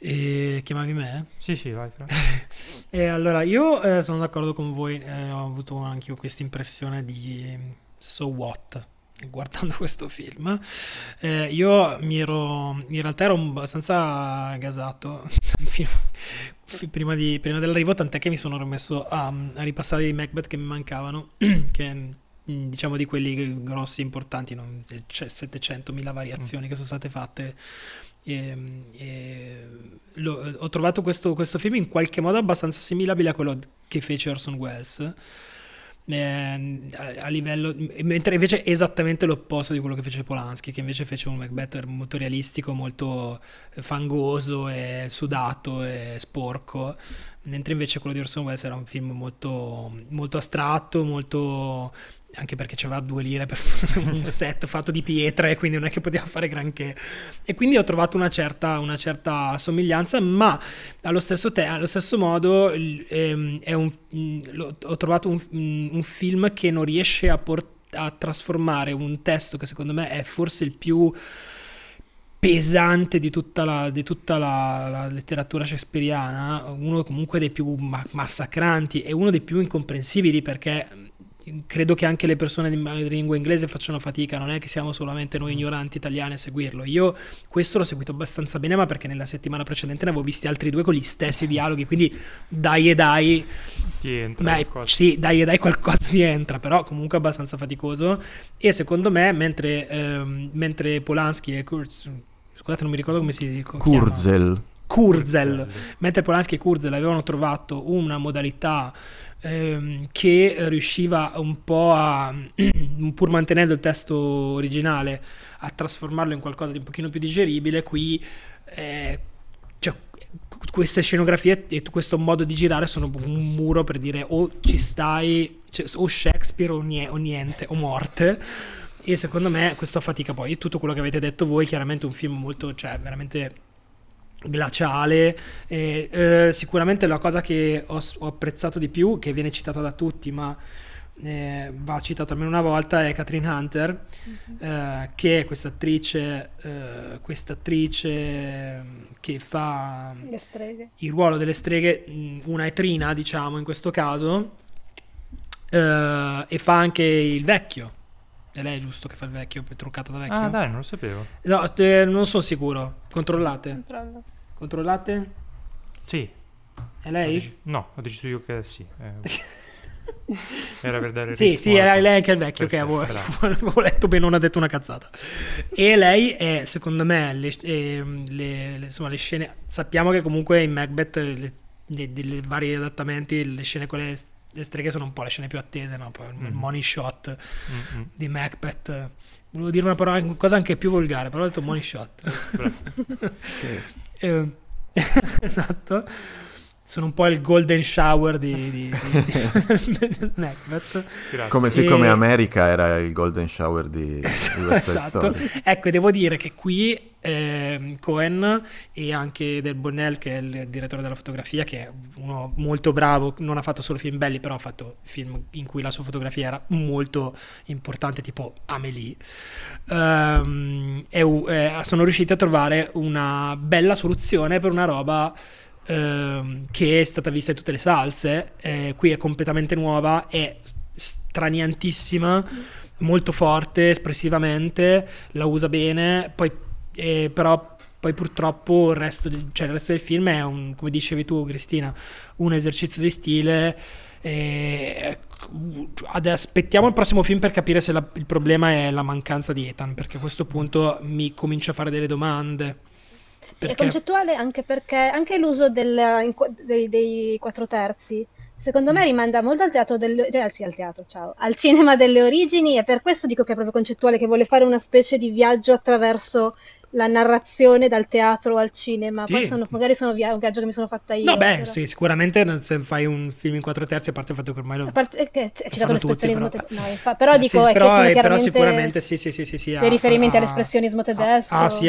E chiamavi me? Sì, sì, vai. [LAUGHS] e allora, io eh, sono d'accordo con voi, eh, ho avuto anche io questa impressione di so what guardando [LAUGHS] questo film. Eh, io mi ero, in realtà ero abbastanza gasato [LAUGHS] prima, di, prima, dell'arrivo, tant'è che mi sono rimesso a, a ripassare i Macbeth che mi mancavano, [CLEARS THROAT] che mm, diciamo di quelli grossi importanti, non, c'è 700.000 variazioni mm. che sono state fatte. E, e lo, ho trovato questo, questo film in qualche modo abbastanza assimilabile a quello che fece Orson Welles eh, a, livello mentre invece è esattamente l'opposto di quello che fece Polanski che invece fece un Macbeth molto realistico molto fangoso e sudato e sporco mentre invece quello di Orson Welles era un film molto, molto astratto molto anche perché c'aveva due lire per un [LAUGHS] set fatto di pietra e quindi non è che poteva fare granché. E quindi ho trovato una certa, una certa somiglianza ma allo stesso, te- allo stesso modo ehm, un, mm, ho trovato un, mm, un, film che non riesce a, port- a trasformare un testo che secondo me è forse il più pesante di tutta, la, di tutta la, la, letteratura shakespeariana, uno comunque dei più ma- massacranti e uno dei più incomprensibili perché credo che anche le persone di lingua inglese facciano fatica, non è che siamo solamente noi ignoranti italiani a seguirlo. Io questo l'ho seguito abbastanza bene, ma perché nella settimana precedente ne avevo visti altri due con gli stessi dialoghi, quindi dai e dai. Ti entra beh, Sì, dai e dai qualcosa ti entra, però comunque abbastanza faticoso. E secondo me, mentre, ehm, mentre Polanski e Kurz, scusate non mi ricordo come si dice. Kurzel. Kurzel, mentre Polanski e Kurzel avevano trovato una modalità ehm, che riusciva un po' a, [CLEARS THROAT] pur mantenendo il testo originale, a trasformarlo in qualcosa di un pochino più digeribile, qui eh, cioè, queste scenografie e questo modo di girare sono un muro per dire o ci stai, cioè, o Shakespeare o, nie- o niente, o morte. E secondo me questo fatica poi. Tutto quello che avete detto voi, chiaramente un film molto, cioè veramente glaciale. E, eh, sicuramente la cosa che ho, ho, apprezzato di più, che viene citata da tutti, ma eh, va citata almeno una volta, è Catherine Hunter, mm-hmm. eh, che è questa attrice, eh, questa attrice che fa il ruolo delle streghe, mm, una etrina, diciamo, in questo caso, eh, e fa anche il vecchio. È lei giusto che fa il vecchio, truccata da vecchio? Ah dai, non lo sapevo. No, eh, non sono sicuro. Controllate. Controllo. Controllate? Sì. È lei? No, ho deciso io che sì. Eh. [LAUGHS] Era per dare Sì, sì, era lei che è il vecchio Perfetto, [LAUGHS] che avevo, letto bene, non ha detto una cazzata. E lei è, secondo me, le, eh, le, le, insomma, le scene... Sappiamo che comunque in Macbeth, le, le, vari adattamenti, le scene con le streghe sono un po' le scene più attese, no? Poi il mm. money shot mm-hmm. di Macbeth. Volevo dire una, parola, una cosa anche più volgare, però ho detto money shot. [LAUGHS] eh, [LAUGHS] esatto sono un po' il golden shower di, di, di [LAUGHS] Macbeth. Come, siccome e... America era il golden shower di, di questa esatto. storia. Ecco, devo dire che qui eh, Cohen e anche Del Bonnell, che è il direttore della fotografia, che è uno molto bravo, non ha fatto solo film belli, però ha fatto film in cui la sua fotografia era molto importante, tipo Amelie, ehm, e, eh, sono riusciti a trovare una bella soluzione per una roba ehm, che è stata vista in tutte le salse, eh, qui è completamente nuova, è straniantissima, molto forte espressivamente, la usa bene, poi eh, però poi purtroppo il resto, di, cioè il resto, del film è un, come dicevi tu Cristina, un esercizio di stile. E aspettiamo il prossimo film per capire se la, il problema è la mancanza di Ethan, perché a questo punto mi comincio a fare delle domande. Perché... È concettuale anche perché anche l'uso del, dei, dei quattro terzi secondo me rimanda molto al teatro, del, cioè, sì, al, teatro ciao, al cinema delle origini e per questo dico che è proprio concettuale, che vuole fare una specie di viaggio attraverso la narrazione dal teatro al cinema. Sì. Poi sono, magari sono via, un viaggio che mi sono fatta io. No, beh, però. sì, sicuramente se fai un film in quattro terzi, a parte il fatto che ormai lo. A parte che c'è citato l'espressionismo tedesco. No, infa... però dico sì, è però, che però sicuramente sì, sì, sì, sì, sì dei riferimenti a, all'espressionismo tedesco. Ah, sì,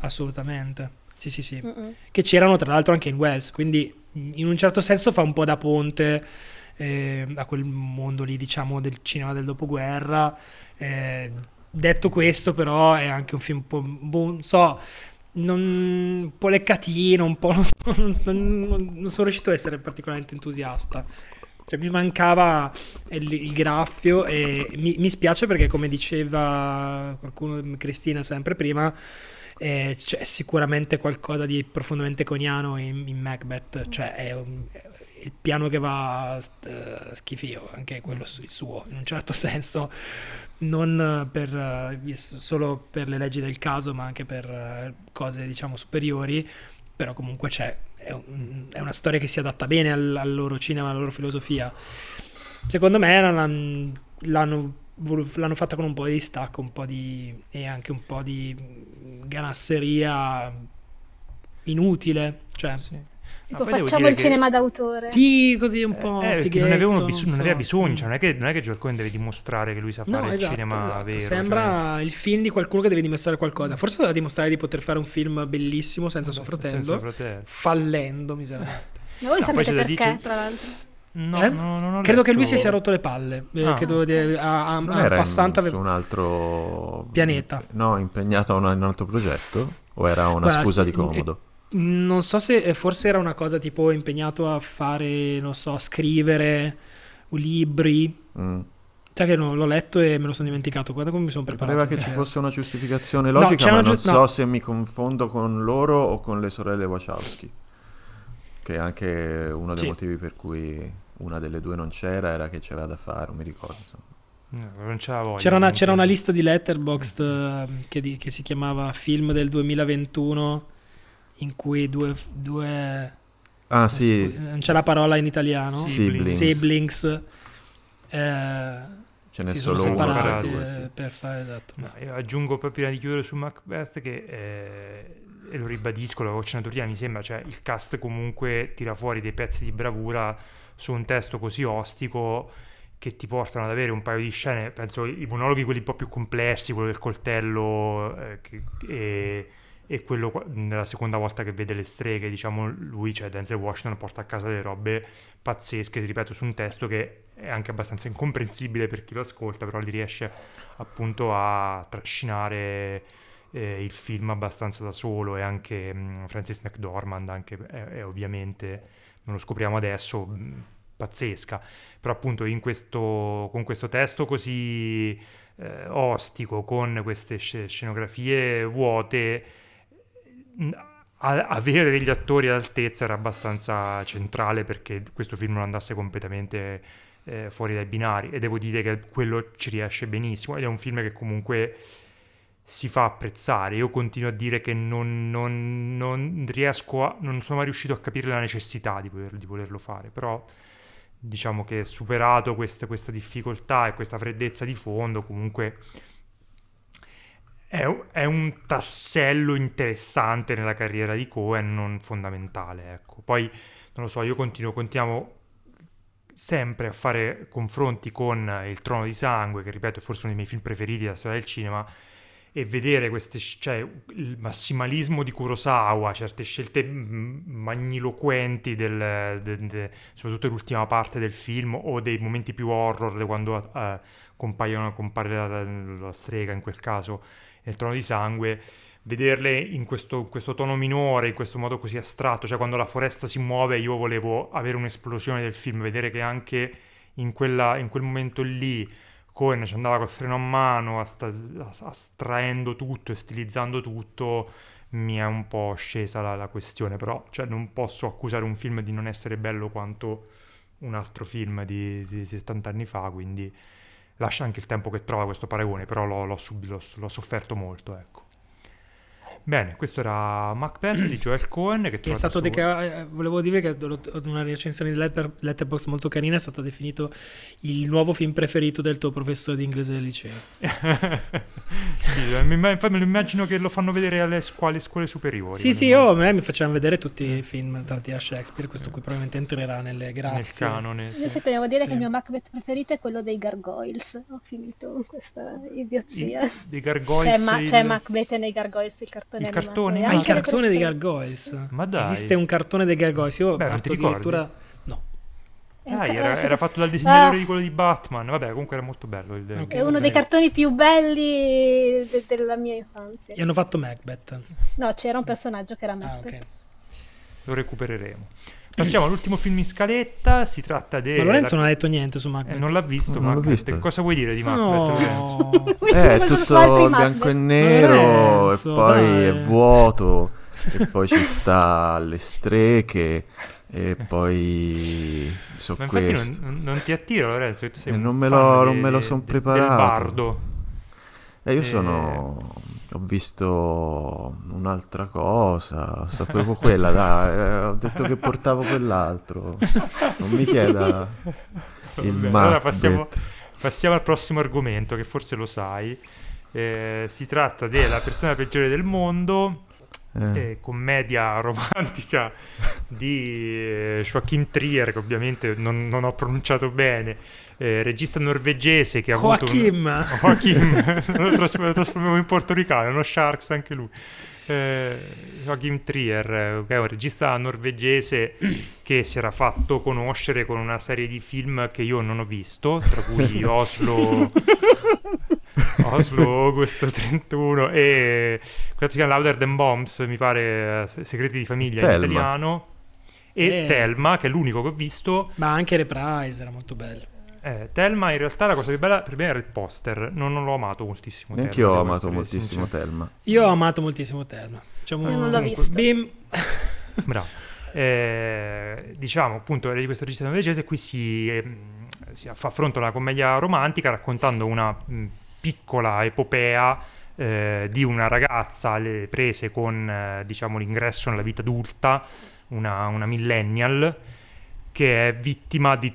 assolutamente. Sì, sì, sì. Mm-mm. Che c'erano tra l'altro anche in Wells, quindi in un certo senso fa un po' da ponte eh, a quel mondo lì, diciamo, del cinema del dopoguerra. Eh, detto questo, però, è anche un film un po', boh, non so, non, un po' leccatino, un po'... Non, [LAUGHS] non, non, sono riuscito a essere particolarmente entusiasta. Cioè, mi mancava il, il graffio e mi, mi, spiace perché, come diceva qualcuno, Cristina, sempre prima, eh, c'è sicuramente qualcosa di profondamente coniano in, in Macbeth. Cioè, è, un, è il piano che va uh, schifio, anche quello il suo, in un certo [LAUGHS] senso non per, uh, solo per le leggi del caso, ma anche per uh, cose diciamo superiori, però comunque c'è, è, un, è, una storia che si adatta bene al, al, loro cinema, alla loro filosofia. Secondo me l'hanno, l'hanno, l'hanno, fatta con un po' di distacco, un po' di, e anche un po' di ganasseria inutile, cioè... Sì Tipo, facciamo il che... cinema d'autore. Sì, così un po' eh, fighetto, non, avevano bis- non, so. aveva bisogno, cioè, non, è che, non è che Joel Cohen deve dimostrare che lui sa fare no, esatto, il cinema esatto. vero. Sembra cioè... il film di qualcuno che deve dimostrare qualcosa. Forse doveva dimostrare di poter fare un film bellissimo senza suo fratello, senza fratello. fallendo miseramente. Ma voi no, sapete perché, dice... tra l'altro? No, eh? no, no, credo che lui si sia rotto le palle. Eh, ah, credo di, a, a, a Passante in, su un altro pianeta. No, impegnato in un altro progetto? O era una Guarda, scusa sì, di comodo? Non so se eh, forse era una cosa tipo impegnato a fare, non so, a scrivere libri. Mm. Sai che no, l'ho letto e me lo sono dimenticato. Guarda come mi sono preparato. Pareva che ci fosse una giustificazione logica, no, ma non giu- so no. se mi confondo con loro o con le sorelle Wachowski. Che è anche uno dei sì. motivi per cui una delle due non c'era era che c'era da fare, non mi ricordo. No, voglia, c'era, una, c'era, una, lista di Letterboxd che, di, che si chiamava Film del 2021 in cui due... due ah sì. non c'è la parola in italiano? Siblings. Siblings eh, Ce n'è solo uno per, due, sì. per fare esatto. No, aggiungo poi prima di chiudere su Macbeth che... Eh, e lo ribadisco, l'avevo accennato prima, mi sembra, cioè il cast comunque tira fuori dei pezzi di bravura su un testo così ostico che ti portano ad avere un paio di scene, penso i monologhi quelli un po' più complessi, quello del coltello eh, che, e e quello nella seconda volta che vede le streghe, diciamo, lui, cioè Denzel Washington, porta a casa delle robe pazzesche, ti ripeto, su un testo che è anche abbastanza incomprensibile per chi lo ascolta, però li riesce appunto a trascinare eh, il film abbastanza da solo. E anche mh, mm, Francis McDormand, anche è, è, ovviamente, non lo scopriamo adesso, mh, mm, pazzesca, però appunto questo, con questo testo così eh, ostico, con queste scenografie vuote, avere degli attori all'altezza era abbastanza centrale perché questo film non andasse completamente eh, fuori dai binari e devo dire che quello ci riesce benissimo ed è un film che comunque si fa apprezzare. Io continuo a dire che non, non, non riesco a, non sono mai riuscito a capire la necessità di, poter, di volerlo fare, però diciamo che superato questa, questa difficoltà e questa freddezza di fondo, comunque è, è, un tassello interessante nella carriera di Cohen, non fondamentale. Ecco. Poi, non lo so, io continuo, continuiamo sempre a fare confronti con Il Trono di Sangue, che ripeto è forse uno dei miei film preferiti della storia del cinema, e vedere queste, cioè, il massimalismo di Kurosawa, certe scelte magniloquenti, del, de, de, soprattutto l'ultima parte del film, o dei momenti più horror, quando uh, compare la, la strega in quel caso nel Trono di Sangue, vederle in questo, questo, tono minore, in questo modo così astratto, cioè quando la foresta si muove io volevo avere un'esplosione del film, vedere che anche in, quella, in quel momento lì Cohen ci andava col freno a mano, astraendo tutto e stilizzando tutto, mi è un po' scesa la, la questione, però cioè, non posso accusare un film di non essere bello quanto un altro film di, di 70 anni fa, quindi lascia anche il tempo che trova questo paragone, però l'ho, l'ho, l'ho, l'ho sofferto molto, ecco. Bene, questo era Macbeth di Joel Cohen che, Che è stato su- de- che, eh, volevo dire che ho una recensione di Letter- Letterboxd molto carina è stato definito il nuovo film preferito del tuo professore di inglese del liceo. [LAUGHS] Sì, eh, mi- infatti me lo immagino che lo fanno vedere alle scuole, scuole superiori. Sì, sì, io, a me mi facevano vedere tutti i film tratti da Shakespeare, questo qui probabilmente entrerà nelle grazie. nel canone. sì. Invece tenevo a dire Sì. che il mio Macbeth preferito è quello dei Gargoyles. Ho finito con questa idiozia. I- dei gargoyles. C'è, Ma- il- c'è Macbeth nei Gargoyles, il cartone Il cartone? Ah, Ah, il cartone dei Gargoyles. Ma dai. Esiste un cartone dei Gargoyles. Io Beh, parto addirittura. No. Dai, Eh, era, era fatto dal disegnatore Ah. di quello di Batman. Vabbè, comunque era molto bello. Il, Ok. È uno dei cartoni più belli de- della mia infanzia. E hanno fatto Macbeth. No, c'era un personaggio che era Ah, Macbeth. ok. Lo recupereremo. Passiamo all'ultimo film in scaletta. Si tratta di. Ma Lorenzo la- non ha detto niente su eh, Macbeth. non l'ha visto. Non l'ho Macbeth. visto. Cosa vuoi dire di Macbeth? No. [LAUGHS] Eh, è tutto bianco e nero Lorenzo, e poi dai. è vuoto e poi ci sta le streche e poi so Ma infatti questo. non, non ti attira Lorenzo, che tu sei Eh, un non me lo- non me lo de- son de- preparato. Del bardo. E io Eh. sono... ho visto un'altra cosa, sapevo quella, dai, eh, ho detto che portavo quell'altro. Non mi chieda [LAUGHS] il Vabbè, allora passiamo, passiamo al prossimo argomento, che forse lo sai. Eh, si tratta della persona peggiore del mondo, Eh. eh, commedia romantica di eh, Joachim Trier, che ovviamente non, non ho pronunciato bene, eh, regista norvegese che ha avuto... un- Joachim. Joachim, [LAUGHS] [LAUGHS] lo tras- lo trasformiamo in portoricano, uno Sharks anche lui. Eh, Joachim Trier, eh, che è un regista norvegese [CLEARS THROAT] che si era fatto conoscere con una serie di film che io non ho visto, tra cui [LAUGHS] Oslo, Oslo August 31 e quella si chiama Louder Than Bombs, mi pare, eh, Segreti di famiglia in Thelma. italiano, e Eh. Thelma, che è l'unico che ho visto. Ma anche Reprise era molto bello. Eh, Thelma in realtà la cosa più bella per me era il poster, non, non l'ho amato moltissimo. Neanche io ho amato moltissimo sincero. Telma. Io ho amato moltissimo Thelma. Diciamo, Io non l'ho Comunque, visto. Bim. Bravo. Eh, diciamo appunto di questo regista norvegese qui si, ehm, si fa fronte a una commedia romantica raccontando una mh, piccola epopea eh, di una ragazza alle prese con eh, diciamo l'ingresso nella vita adulta una, una millennial che è vittima di-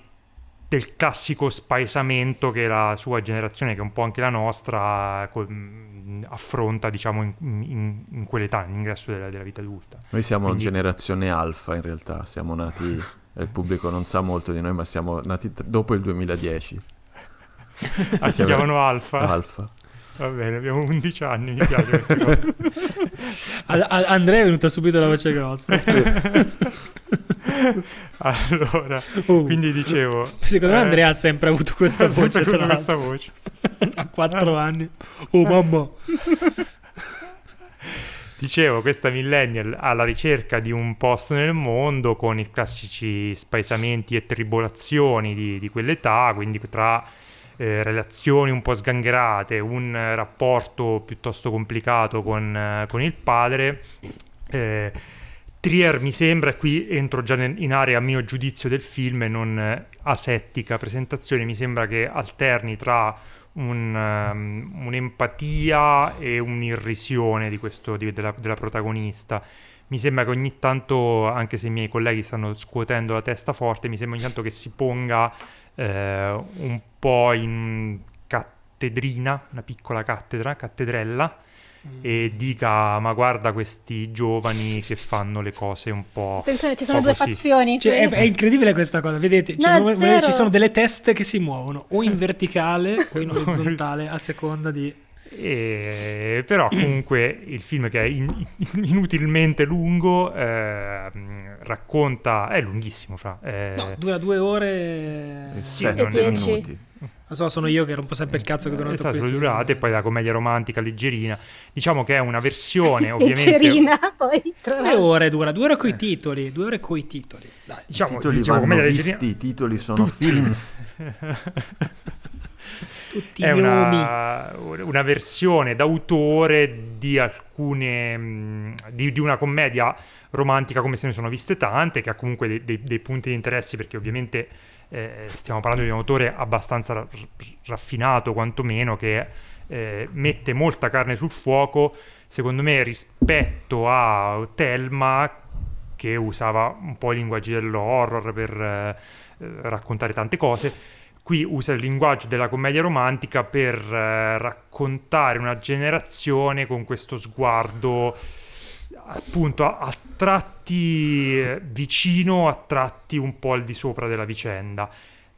del classico spaesamento che la sua generazione, che è un po' anche la nostra, mh, affronta diciamo in, in- in quell'età, all'ingresso della, della vita adulta. Noi siamo Quindi- generazione alfa in realtà, siamo nati, [LAUGHS] il pubblico non sa molto di noi, ma siamo nati t- dopo il 2010. Ah, si chiamano Alfa? Alfa. Va bene, abbiamo 11 anni, mi piace. A- [LAUGHS] a- Andrea è venuta subito la voce grossa. [LAUGHS] [LAUGHS] allora, Uh. quindi dicevo... Secondo me eh, Andrea ha sempre avuto questa voce. avuto questa voce. [LAUGHS] a 4 anni. Oh mamma. [LAUGHS] Dicevo, questa millennial alla ricerca di un posto nel mondo con i classici spaesamenti e tribolazioni di, di quell'età, quindi tra eh, relazioni un po' sgangherate, un eh, rapporto piuttosto complicato con, eh, con il padre. Trier mi sembra, qui entro già in area a mio giudizio del film e non eh, asettica presentazione, mi sembra che alterni tra un, um, un'empatia e un'irrisione di questo, di- della, della protagonista. Mi sembra che ogni tanto, anche se i miei colleghi stanno scuotendo la testa forte, mi sembra ogni tanto che si ponga eh, un po' in cattedrina, una piccola cattedra, cattedrella, e dica ma guarda questi giovani che fanno le cose un po'... Attenzione, ci sono due così. fazioni. Cioè, è, è incredibile questa cosa, vedete? Cioè, No, zero. ci sono delle teste che si muovono o in verticale [LAUGHS] o in orizzontale a seconda di... E- però [CLEARS THROAT] comunque il film che è in- inutilmente lungo eh, racconta è lunghissimo fra eh, No, dura due ore... E sì, Sette minuti. Lo so, sono io che rompo sempre il cazzo che durante esatto, quei le film. durate e poi la commedia romantica leggerina diciamo che è una versione [LAUGHS] ovviamente Leggerina, poi tra Due ore dura, due ore coi titoli, due ore coi titoli. Dai. I diciamo, titoli diciamo vanno commedia visti, leggerina i titoli sono films. [LAUGHS] Tutti è i nomi. una, una versione d'autore di alcune di, di una commedia romantica come se ne sono viste tante che ha comunque dei, dei- dei punti di interesse perché ovviamente eh, stiamo parlando di un autore abbastanza ra- raffinato quantomeno che eh, mette molta carne sul fuoco secondo me rispetto a Thelma che usava un po' i linguaggi dell'horror per eh, raccontare tante cose, qui usa il linguaggio della commedia romantica per eh, raccontare una generazione con questo sguardo appunto a, tratti eh, vicino, a tratti un po' al di sopra della vicenda.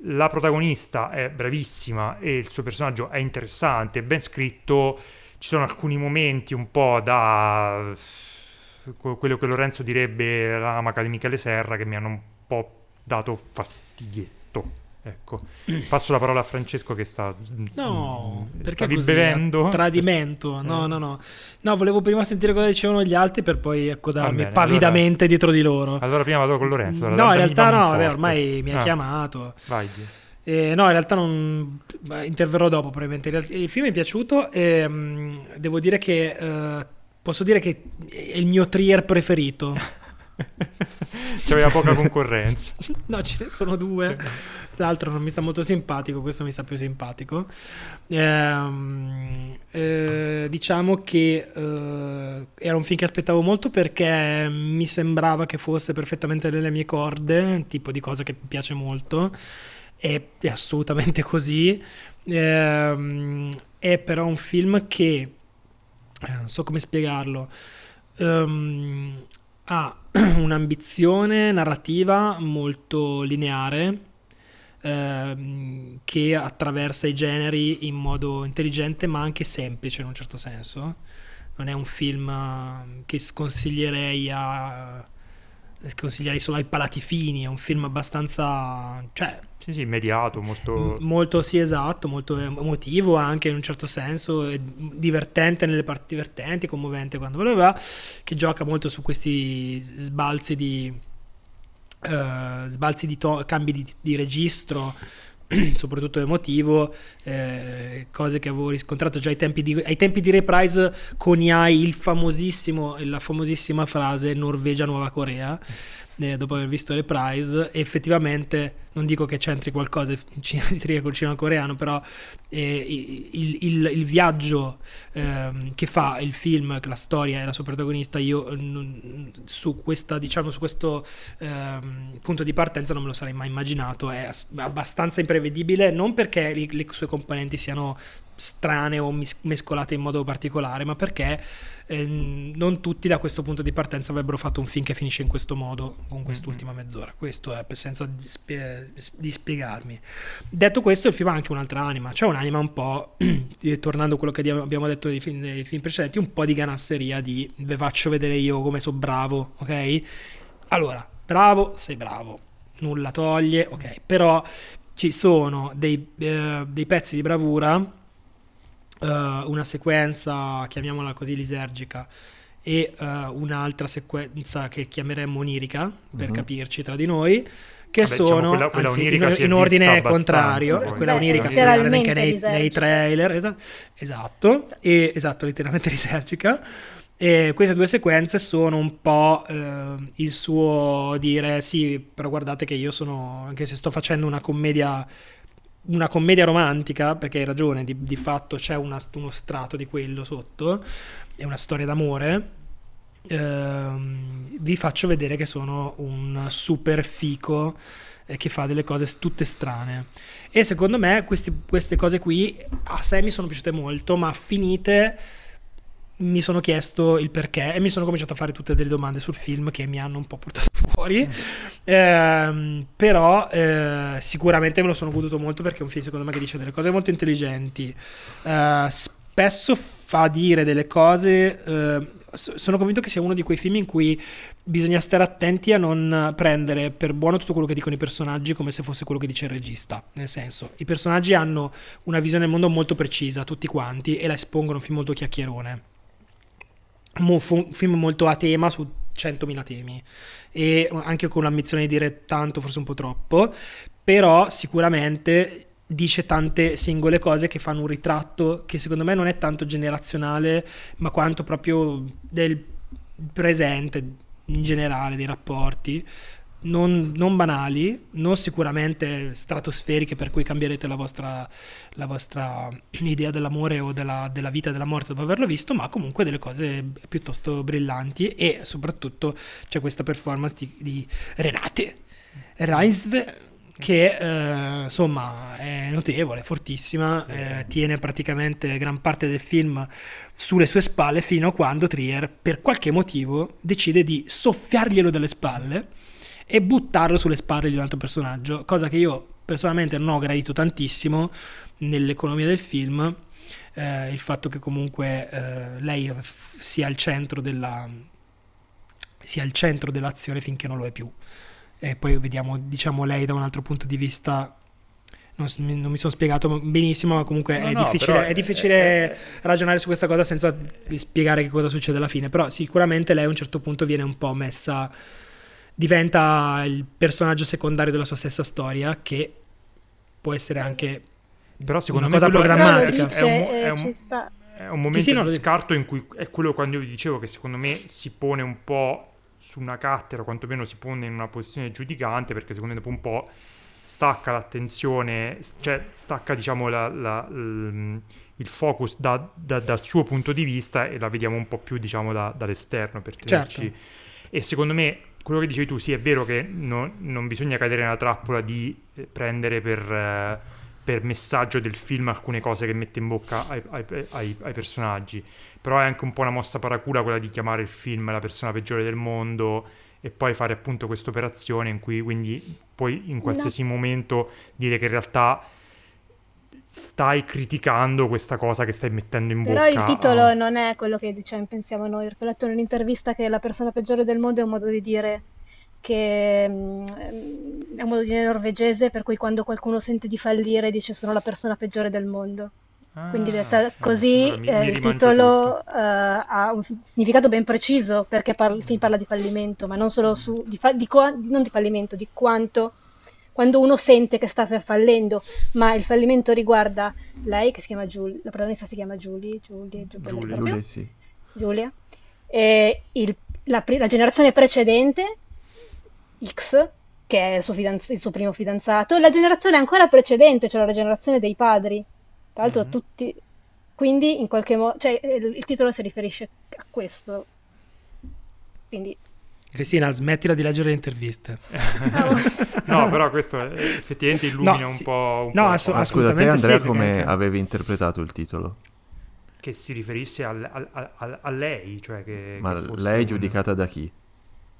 La protagonista è bravissima e il suo personaggio è interessante, è ben scritto, ci sono alcuni momenti un po' da quello che Lorenzo direbbe l'amaca di Michele Serra che mi hanno un po' dato fastidietto. Ecco, passo la parola a Francesco che sta No, mm, perché così, bevendo? eh? Tradimento. No, Eh. no, no. No, volevo prima sentire cosa dicevano gli altri per poi accodarmi bene, pavidamente dietro di loro. Allora prima vado con Lorenzo. allora, no, in realtà no, vabbè, ormai mi ha Ah, chiamato. Vai. Eh, no, in realtà non interverrò dopo probabilmente. Il film mi è piaciuto e mm, devo dire che eh, posso dire che è il mio Trier preferito. [LAUGHS] C'aveva poca concorrenza. No, ce ne sono due. L'altro non mi sta molto simpatico, questo mi sta più simpatico. Ehm, eh, diciamo che eh, era un film che aspettavo molto perché mi sembrava che fosse perfettamente nelle mie corde, tipo di cosa che mi piace molto. E è assolutamente così. Ehm, è però un film che eh, non so come spiegarlo. ehm, ha [CLEARS THROAT] un'ambizione narrativa molto lineare ehm, che attraversa i generi in modo intelligente ma anche semplice in un certo senso. Non è un film eh, che sconsiglierei a sconsiglierei solo ai palati fini, è un film abbastanza cioè Sì, sì, immediato, molto... Molto sì esatto molto emotivo anche in un certo senso divertente nelle parti divertenti commovente quando voleva che gioca molto su questi sbalzi di eh, sbalzi di to- cambi di, di registro [CLEARS THROAT] soprattutto emotivo eh, cose che avevo riscontrato già ai tempi di, ai tempi di Reprise il famosissimo la famosissima frase Norvegia Nuova Corea eh, dopo aver visto Reprise e effettivamente non dico che c'entri qualcosa di Trier [LAUGHS] col cinema coreano però eh, il, il- il viaggio ehm, che fa il film la storia e la sua protagonista io eh, non- su questa diciamo su questo ehm, punto di partenza non me lo sarei mai immaginato. È abbastanza imprevedibile non perché le, le sue componenti siano strane o mis- mescolate in modo particolare ma perché ehm, non tutti da questo punto di partenza avrebbero fatto un film che finisce in questo modo con quest'ultima mezz'ora. Questo è senza di spie- di spiegarmi detto questo il film ha anche un'altra anima c'è un'anima un po' [CLEARS THROAT] tornando a quello che abbiamo- abbiamo detto nei film, nei film precedenti un po' di ganasseria di ve faccio vedere io come sono bravo ok? Allora bravo sei bravo. Nulla toglie ok? Però ci sono dei, eh, dei pezzi di bravura eh, una sequenza chiamiamola così lisergica e eh, un'altra sequenza che chiameremmo onirica per Mhm. capirci tra di noi che Vabbè, diciamo, sono quella- quella anzi, in, in ordine contrario poi. quella Beh, onirica si vede anche nei, nei trailer esa- esatto e, esatto letteralmente [LAUGHS] lisergica e queste due sequenze sono un po' eh, il suo dire sì, però guardate che io sono, anche se sto facendo una commedia, una commedia romantica, perché hai ragione, di, di fatto c'è una- uno strato di quello sotto, è una storia d'amore. ehm, vi faccio vedere che sono un super fico eh, che fa delle cose tutte strane. E secondo me questi- queste cose qui a sé mi sono piaciute molto, ma finite mi sono chiesto il perché e mi sono cominciato a fare tutte delle domande sul film che mi hanno un po' portato [LAUGHS] fuori. Ehm, però eh, sicuramente me lo sono goduto molto perché è un film secondo me che dice delle cose molto intelligenti. Eh, spesso fa dire delle cose. eh, so- sono convinto che sia uno di quei film in cui bisogna stare attenti a non prendere per buono tutto quello che dicono i personaggi come se fosse quello che dice il regista. Nel senso, i personaggi hanno una visione del mondo molto precisa, tutti quanti, e la espongono un film molto chiacchierone. Un film molto a tema su 100.000 temi e anche con l'ambizione di dire tanto, forse un po' troppo, però sicuramente dice tante singole cose che fanno un ritratto che secondo me non è tanto generazionale, ma quanto proprio del presente in generale, dei rapporti. Non, non, banali, non sicuramente stratosferiche per cui cambierete la vostra, la vostra [CLEARS THROAT] idea dell'amore o della, della, vita e della morte dopo averlo visto, ma comunque delle cose piuttosto brillanti e soprattutto c'è questa performance di, di Renate Reisve che eh, insomma è notevole, fortissima, eh, tiene praticamente gran parte del film sulle sue spalle fino a quando Trier per qualche motivo decide di soffiarglielo dalle spalle e buttarlo sulle spalle di un altro personaggio, cosa che io personalmente non ho gradito tantissimo nell'economia del film, eh, il fatto che comunque eh, lei sia al centro della sia al centro dell'azione finché non lo è più. E poi vediamo diciamo lei da un altro punto di vista non, non mi sono spiegato benissimo ma comunque no, è, no, difficile, è, difficile è, ragionare su questa cosa senza spiegare che cosa succede alla fine. Però sicuramente lei a un certo punto viene un po' messa diventa il personaggio secondario della sua stessa storia che può essere anche però secondo una me cosa programmatica dice, è, un, è, un, è un momento sì, sì, di scarto in cui è quello quando io dicevo che secondo me si pone un po' su una cattedra, quantomeno si pone in una posizione giudicante, perché secondo me dopo un po' stacca l'attenzione, cioè stacca diciamo la, la, il focus da, da, dal suo punto di vista e la vediamo un po' più diciamo da, dall'esterno per tenerci. Certo. E secondo me quello che dicevi tu, sì è vero che no, non bisogna cadere nella trappola di eh, prendere per... Eh, per messaggio del film alcune cose che mette in bocca ai, ai, ai, ai, personaggi. Però è anche un po' una mossa paracula quella di chiamare il film la persona peggiore del mondo e poi fare appunto questa operazione in cui quindi puoi in qualsiasi no. momento dire che in realtà stai criticando questa cosa che stai mettendo in bocca. Però il titolo a... non è quello che diciamo, pensiamo noi, ho letto in un'intervista che la persona peggiore del mondo è un modo di dire che mm, è un modo di dire norvegese per cui quando qualcuno sente di fallire dice sono la persona peggiore del mondo. Ah, Quindi detta così allora mi, eh, mi il titolo uh, ha un significato ben preciso perché par- il film parla di fallimento, ma non solo su, di, fa- di qua- non di fallimento, di quanto quando uno sente che sta fallendo, ma il fallimento riguarda lei che si chiama Giulia, la protagonista si chiama Julie, Julie, Giulia, Giulia, sì. Giulia, e il, la, la generazione precedente X, che è il suo, fidanz- il suo, primo fidanzato, e la generazione ancora precedente, cioè la generazione dei padri. Tra l'altro mm-hmm. tutti... Quindi in qualche modo... Cioè il, il titolo si riferisce a questo. Quindi Cristina, smettila di leggere le interviste. [LAUGHS] no, però questo effettivamente illumina no, un sì. po'. Un no, po ass- assolutamente. Scusa, te Andrea, sì, come perché... avevi interpretato il titolo? Che si riferisse al, al, al, a lei, cioè che, Ma che lei giudicata da chi?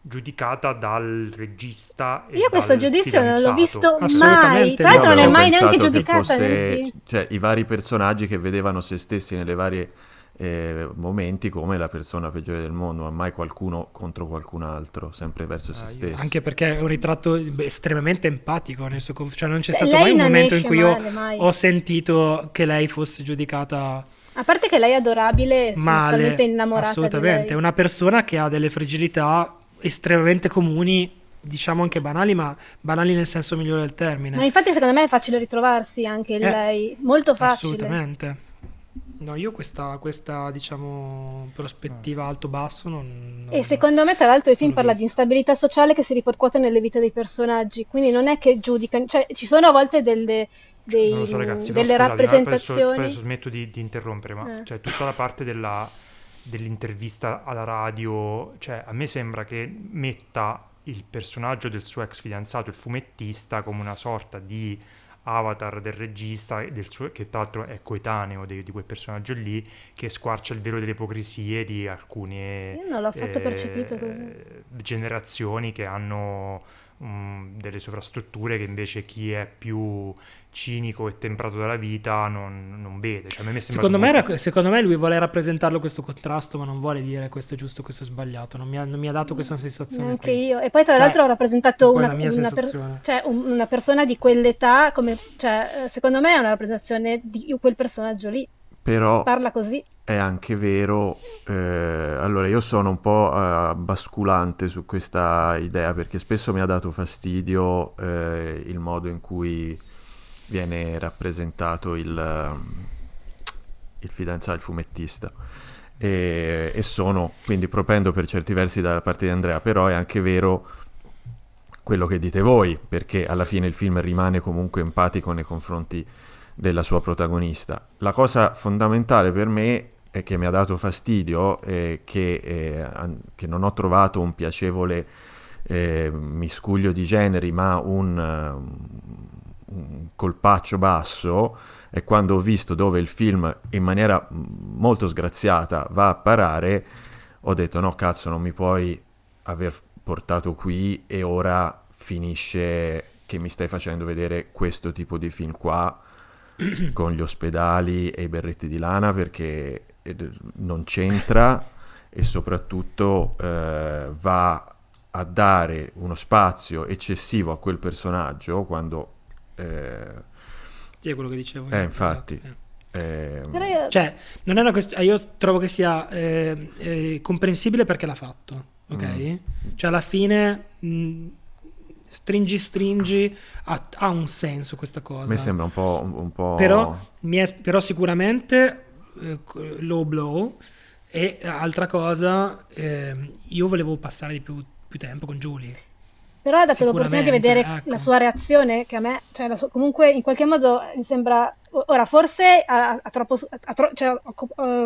giudicata dal regista. Io questo giudizio fidanzato. non l'ho visto mai. Tra l'altro, non è mai neanche giudicata. Fosse, cioè, i vari personaggi che vedevano se stessi nelle varie eh, momenti come la persona peggiore del mondo, ma mai qualcuno contro qualcun altro, sempre verso ah, se stesso. Anche perché è un ritratto estremamente empatico nel suo cioè non c'è stato lei mai un momento in cui male, io mai. ho sentito che lei fosse giudicata a parte che lei è adorabile, male, innamorata assolutamente, è una persona che ha delle fragilità estremamente comuni, diciamo anche banali, ma banali nel senso migliore del termine. Ma infatti secondo me è facile ritrovarsi anche in eh, lei, molto facile. Assolutamente. No, io questa, questa diciamo, prospettiva alto-basso non, non... E secondo me, tra l'altro, il film parla di instabilità sociale che si ripercuote nelle vite dei personaggi, quindi non è che giudicano... Cioè, ci sono a volte delle, dei, so, ragazzi, delle scusate, rappresentazioni... Adesso, adesso smetto di, di interrompere, ma eh. cioè, tutta la parte della dell'intervista alla radio, cioè a me sembra che metta il personaggio del suo ex fidanzato, il fumettista, come una sorta di avatar del regista, del suo, che tra l'altro è coetaneo di, di, quel personaggio lì, che squarcia il velo delle ipocrisie di alcune eh, generazioni che hanno um, delle sovrastrutture che invece chi è più cinico e temprato dalla vita non, non vede. Cioè, me secondo, me era, secondo, me lui vuole rappresentarlo questo contrasto, ma non vuole dire questo è giusto, questo è sbagliato. Non mi ha, non mi ha dato questa sensazione. Anche qui. io. E poi, tra cioè, l'altro, ho rappresentato una, una, per, cioè, una, persona di quell'età. Come, cioè, secondo me è una rappresentazione di quel personaggio lì. Però parla così. È anche vero, eh, allora io sono un po' uh, basculante su questa idea perché spesso mi ha dato fastidio eh, il modo in cui viene rappresentato il, um, il fidanzato, il fumettista. E, e, sono quindi propendo per certi versi dalla parte di Andrea, però è anche vero quello che dite voi, perché alla fine il film rimane comunque empatico nei confronti della sua protagonista. La cosa fondamentale per me è che mi ha dato fastidio è che, eh, che non ho trovato un piacevole eh, miscuglio di generi, ma un, un colpaccio basso, è quando ho visto dove il film in maniera molto sgraziata va a parare, ho detto no cazzo non mi puoi aver portato qui e ora finisce che mi stai facendo vedere questo tipo di film qua [CLEARS THROAT] con gli ospedali e i berretti di lana perché eh, non c'entra e soprattutto eh, va a dare uno spazio eccessivo a quel personaggio quando... Eh, sì, è quello che dicevo. Eh, infatti. Eh. Io... Cioè, non è una questione... Io trovo che sia eh, eh, comprensibile perché l'ha fatto, ok? Mm. Cioè, alla fine... Mh, stringi stringi ha, ha, un senso questa cosa mi sembra un po', un po'... Però, è, però sicuramente eh, low blow e altra cosa eh, io volevo passare di più, più tempo con Julie però ha dato l'opportunità di vedere ecco. la sua reazione che a me cioè sua, comunque in qualche modo mi sembra ora forse ha, ha troppo ha tro, cioè,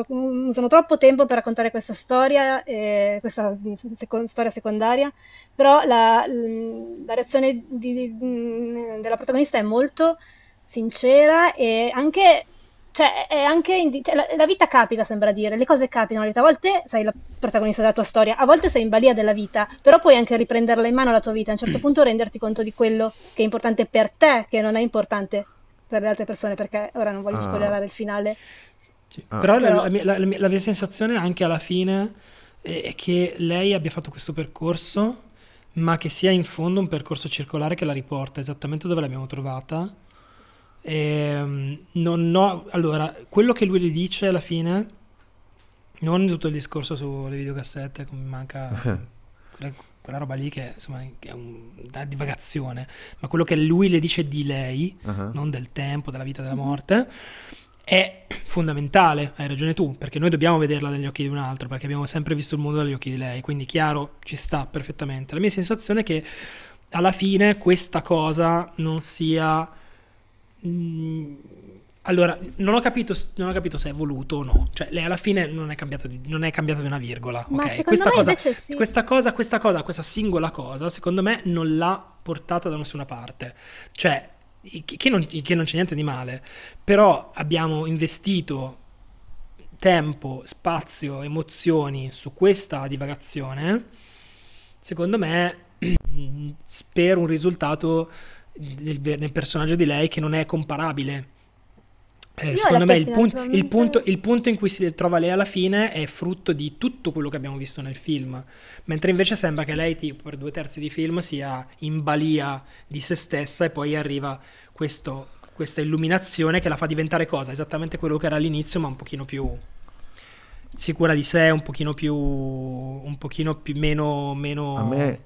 usano troppo tempo per raccontare questa storia eh, questa seco, storia secondaria però la, la reazione di, di, della protagonista è molto sincera e anche cioè, è anche indi- cioè, la, la, vita capita, sembra dire, le cose capitano la vita. A volte sei la protagonista della tua storia, a volte sei in balia della vita, però puoi anche riprenderla in mano la tua vita. A un certo [CLEARS THROAT] punto renderti conto di quello che è importante per te, che non è importante per le altre persone, perché ora non voglio ah. spoilerare il finale. Sì. Ah. Però, però... La, mia, la, la, mia, sensazione anche alla fine è che lei abbia fatto questo percorso, ma che sia in fondo un percorso circolare che la riporta esattamente dove l'abbiamo trovata e, non ho, allora, quello che lui le dice alla fine, non tutto il discorso sulle videocassette, come manca [LAUGHS] quella, quella, roba lì che insomma è una divagazione, ma quello che lui le dice di lei, uh-huh. non del tempo, della vita, della morte, è fondamentale, hai ragione tu, perché noi dobbiamo vederla dagli occhi di un altro, perché abbiamo sempre visto il mondo dagli occhi di lei, quindi chiaro, ci sta perfettamente. La mia sensazione è che alla fine questa cosa non sia Mm, allora, non ho, capito, non ho, capito, se è voluto o no. Cioè, lei alla fine non è cambiata di, non è cambiata di una virgola. Ma okay? questa, cosa, sì. questa cosa, questa cosa, questa singola cosa, secondo me non l'ha portata da nessuna parte. Cioè, che non, che non c'è niente di male. Però abbiamo investito tempo, spazio, emozioni su questa divagazione. Secondo me, [CLEARS THROAT] per un risultato nel, nel personaggio di lei che non è comparabile. Eh, secondo me il punto, il, punto, il punto, in cui si trova lei alla fine è frutto di tutto quello che abbiamo visto nel film, mentre invece sembra che lei tipo, per due terzi di film sia in balia di se stessa e poi arriva questo, questa illuminazione che la fa diventare cosa? Esattamente quello che era all'inizio ma un pochino più sicura di sé, un pochino più, un pochino più meno... meno... A me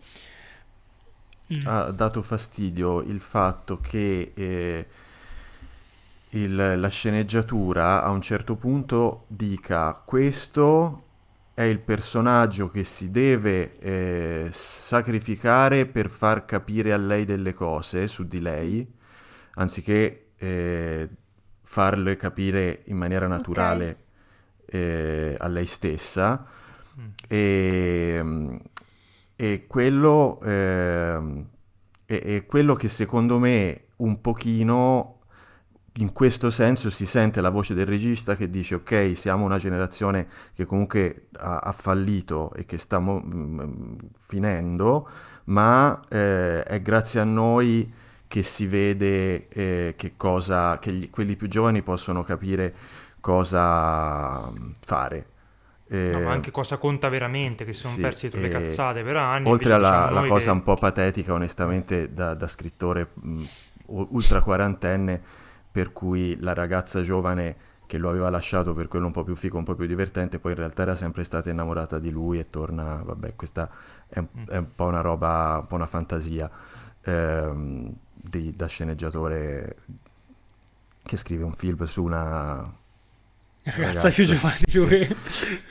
mm. ha dato fastidio il fatto che eh, il, la sceneggiatura a un certo punto dica questo è il personaggio che si deve eh, sacrificare per far capire a lei delle cose su di lei, anziché eh, farle capire in maniera naturale okay. eh, a lei stessa. Mm. E, e quello eh, è, è, quello che secondo me un pochino in questo senso si sente la voce del regista che dice ok siamo una generazione che comunque ha, ha fallito e che sta mo- mm, finendo ma eh, è grazie a noi che si vede eh, che cosa che gli, quelli più giovani possono capire cosa fare eh, no, ma anche cosa conta veramente, che si sono sì, persi tutte le cazzate per anni. Oltre alla diciamo cosa che... un po' patetica, onestamente, da, da scrittore mh, ultra quarantenne, per cui la ragazza giovane che lo aveva lasciato per quello un po' più fico, un po' più divertente, poi in realtà era sempre stata innamorata di lui e torna, vabbè, questa è, mm. è un po' una roba, un po' una fantasia ehm, di, da sceneggiatore che scrive un film su una ragazza più giovane di lui.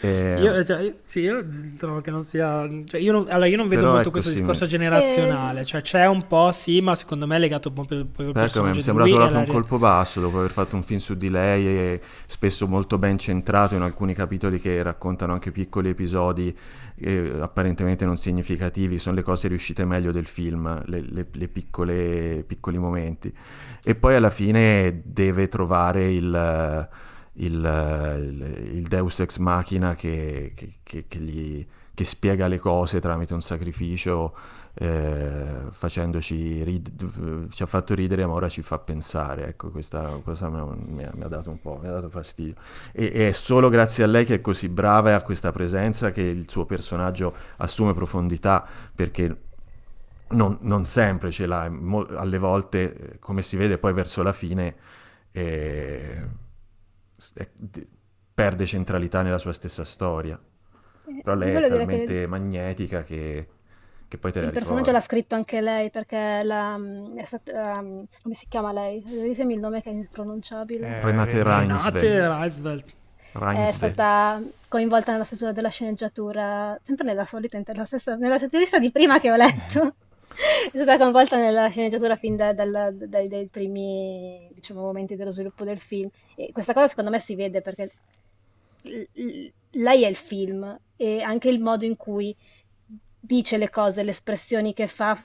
Eh, io, cioè, io, sì, io trovo che non sia... Cioè, io, non, allora, io non vedo molto ecco, questo sì, discorso generazionale, eh... cioè c'è un po', sì, ma secondo me è legato un po' per, ecco, mi è sembrato proprio un colpo basso dopo aver fatto un film su di lei e spesso molto ben centrato in alcuni capitoli che raccontano anche piccoli episodi eh, apparentemente non significativi, sono le cose riuscite meglio del film, le, le, le piccole, piccoli momenti. E poi alla fine deve trovare il il, il, Deus ex machina che, che, che, gli, che spiega le cose tramite un sacrificio eh, facendoci rid- ci ha fatto ridere ma ora ci fa pensare. Ecco questa cosa mi ha, mi ha dato un po' mi ha dato fastidio. E, e, è solo grazie a lei che è così brava e a questa presenza che il suo personaggio assume profondità perché non, non sempre ce l'ha. Mo- alle volte come si vede poi verso la fine eh, perde centralità nella sua stessa storia. Eh, Però lei è talmente che... magnetica che, che, poi te la Il personaggio l'ha scritto anche lei perché la, è stata, um, come si chiama lei? Ditemi il nome che è impronunciabile. Eh, Renate Reinsveld. È stata coinvolta nella stesura della sceneggiatura, sempre nella solita, nella stessa, nella stessa di prima che ho letto. [LAUGHS] [LAUGHS] è stata coinvolta nella sceneggiatura fin da, dal, dai, dai, primi diciamo, momenti dello sviluppo del film. E questa cosa secondo me si vede perché lei è il film e anche il modo in cui dice le cose, le espressioni che fa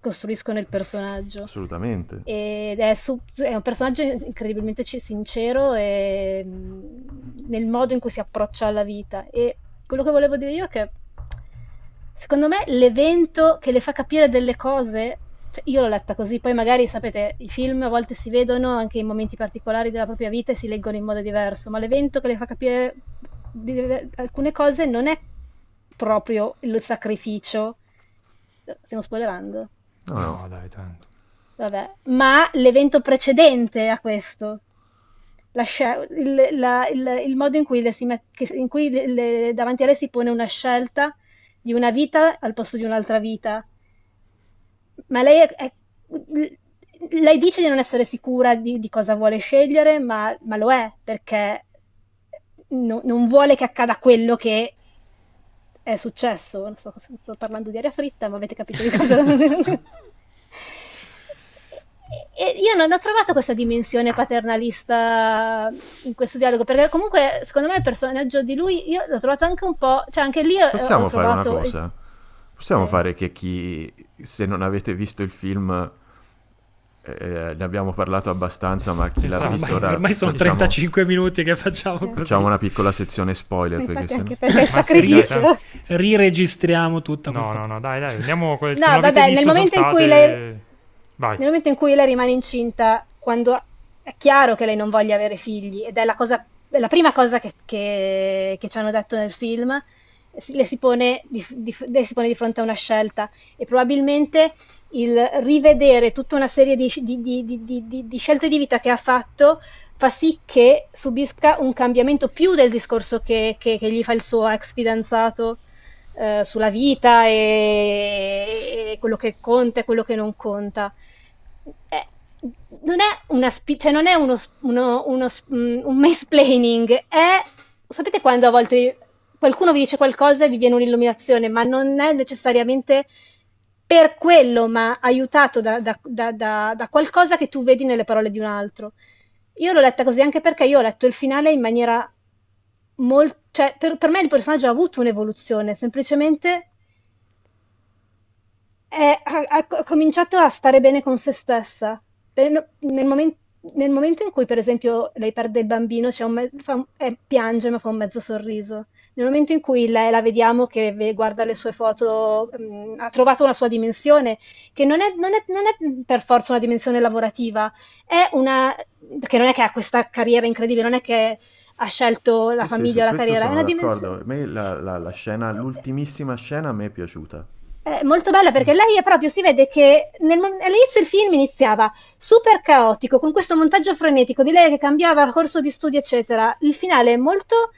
costruiscono il personaggio. Assolutamente. Ed è, su, è un personaggio incredibilmente sincero e, nel modo in cui si approccia alla vita. E quello che volevo dire io è che secondo me l'evento che le fa capire delle cose, cioè io l'ho letta così, poi magari sapete, i film a volte si vedono anche in momenti particolari della propria vita e si leggono in modo diverso, ma l'evento che le fa capire alcune cose non è proprio il sacrificio. Stiamo spoilerando? No, no, dai, tanto. Vabbè, ma l'evento precedente a questo. La, il, la, il, il, modo in cui, le si met, in cui le, davanti a lei si pone una scelta di una vita al posto di un'altra vita. Ma lei, è, è, lei dice di non essere sicura di, di cosa vuole scegliere, ma, ma, lo è perché no, non vuole che accada quello che è successo. Non sto, sto parlando di aria fritta, ma avete capito di cosa. [LAUGHS] [LAUGHS] [LAUGHS] E io non ho trovato questa dimensione paternalista in questo dialogo, perché comunque secondo me il personaggio di lui io l'ho trovato anche un po', cioè anche lì Possiamo fare una cosa? Possiamo eh. fare che chi, se non avete visto il film, eh, ne abbiamo parlato abbastanza, ma chi esatto, l'ha visto ora... Ormai sono diciamo, 35 minuti che facciamo così. Facciamo una piccola sezione spoiler, perché se no... perché sacrificio. Riregistriamo tutta no, questa... No, no, dai, dai, andiamo con il No, vabbè, nel momento saltate... in cui lei Vai. Nel momento in cui lei rimane incinta, quando è chiaro che lei non voglia avere figli, ed è la, cosa, la prima cosa che, che, che, ci hanno detto nel film, le si, pone di, di, le si pone di fronte a una scelta e probabilmente il rivedere tutta una serie di, di, scelte di vita che ha fatto fa sì che subisca un cambiamento più del discorso che, che, che gli fa il suo ex fidanzato eh, sulla vita e, e, quello che conta e quello che non conta eh, non è, una spi- cioè non è uno, uno, uno, mm, un mansplaining, è, sapete quando a volte qualcuno vi dice qualcosa e vi viene un'illuminazione, ma non è necessariamente per quello, ma aiutato da, da, da, da, qualcosa che tu vedi nelle parole di un altro. Io l'ho letta così anche perché io ho letto il finale in maniera molto... Cioè, per, per me il personaggio ha avuto un'evoluzione, semplicemente è, ha, ha, cominciato a stare bene con se stessa. Per, nel, moment, nel, momento in cui, per esempio, lei perde il bambino, un, fa, eh, piange ma fa un mezzo sorriso. Nel momento in cui lei la vediamo che guarda le sue foto, mh, mm, ha trovato una sua dimensione, che non è, non, è, non è, per forza una dimensione lavorativa, è una... perché non è che ha questa carriera incredibile, non è che ha scelto la sì, famiglia o sì, la carriera, è una dimensione... A me la, la, la scena, l'ultimissima scena a me è piaciuta è molto bella perché lei è proprio, si vede che nel, all'inizio il film iniziava super caotico, con questo montaggio frenetico di lei che cambiava corso di studio, eccetera. Il finale è molto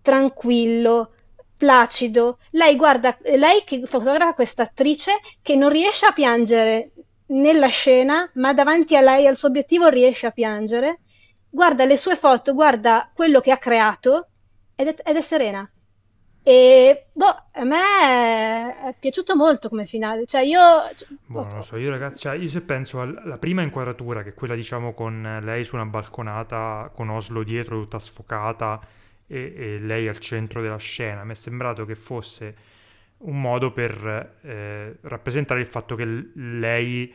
tranquillo, placido. Lei guarda, lei che fotografa questa attrice che non riesce a piangere nella scena, ma davanti a lei, al suo obiettivo, riesce a piangere. Guarda le sue foto, guarda quello che ha creato ed è, ed è serena. E boh, a me è piaciuto molto come finale. Cioè, io. Boh, non lo so, io ragazzi, cioè, io se penso alla prima inquadratura, che è quella diciamo con lei su una balconata con Oslo dietro tutta sfocata e, e lei al centro della scena, mi è sembrato che fosse un modo per eh, rappresentare il fatto che lei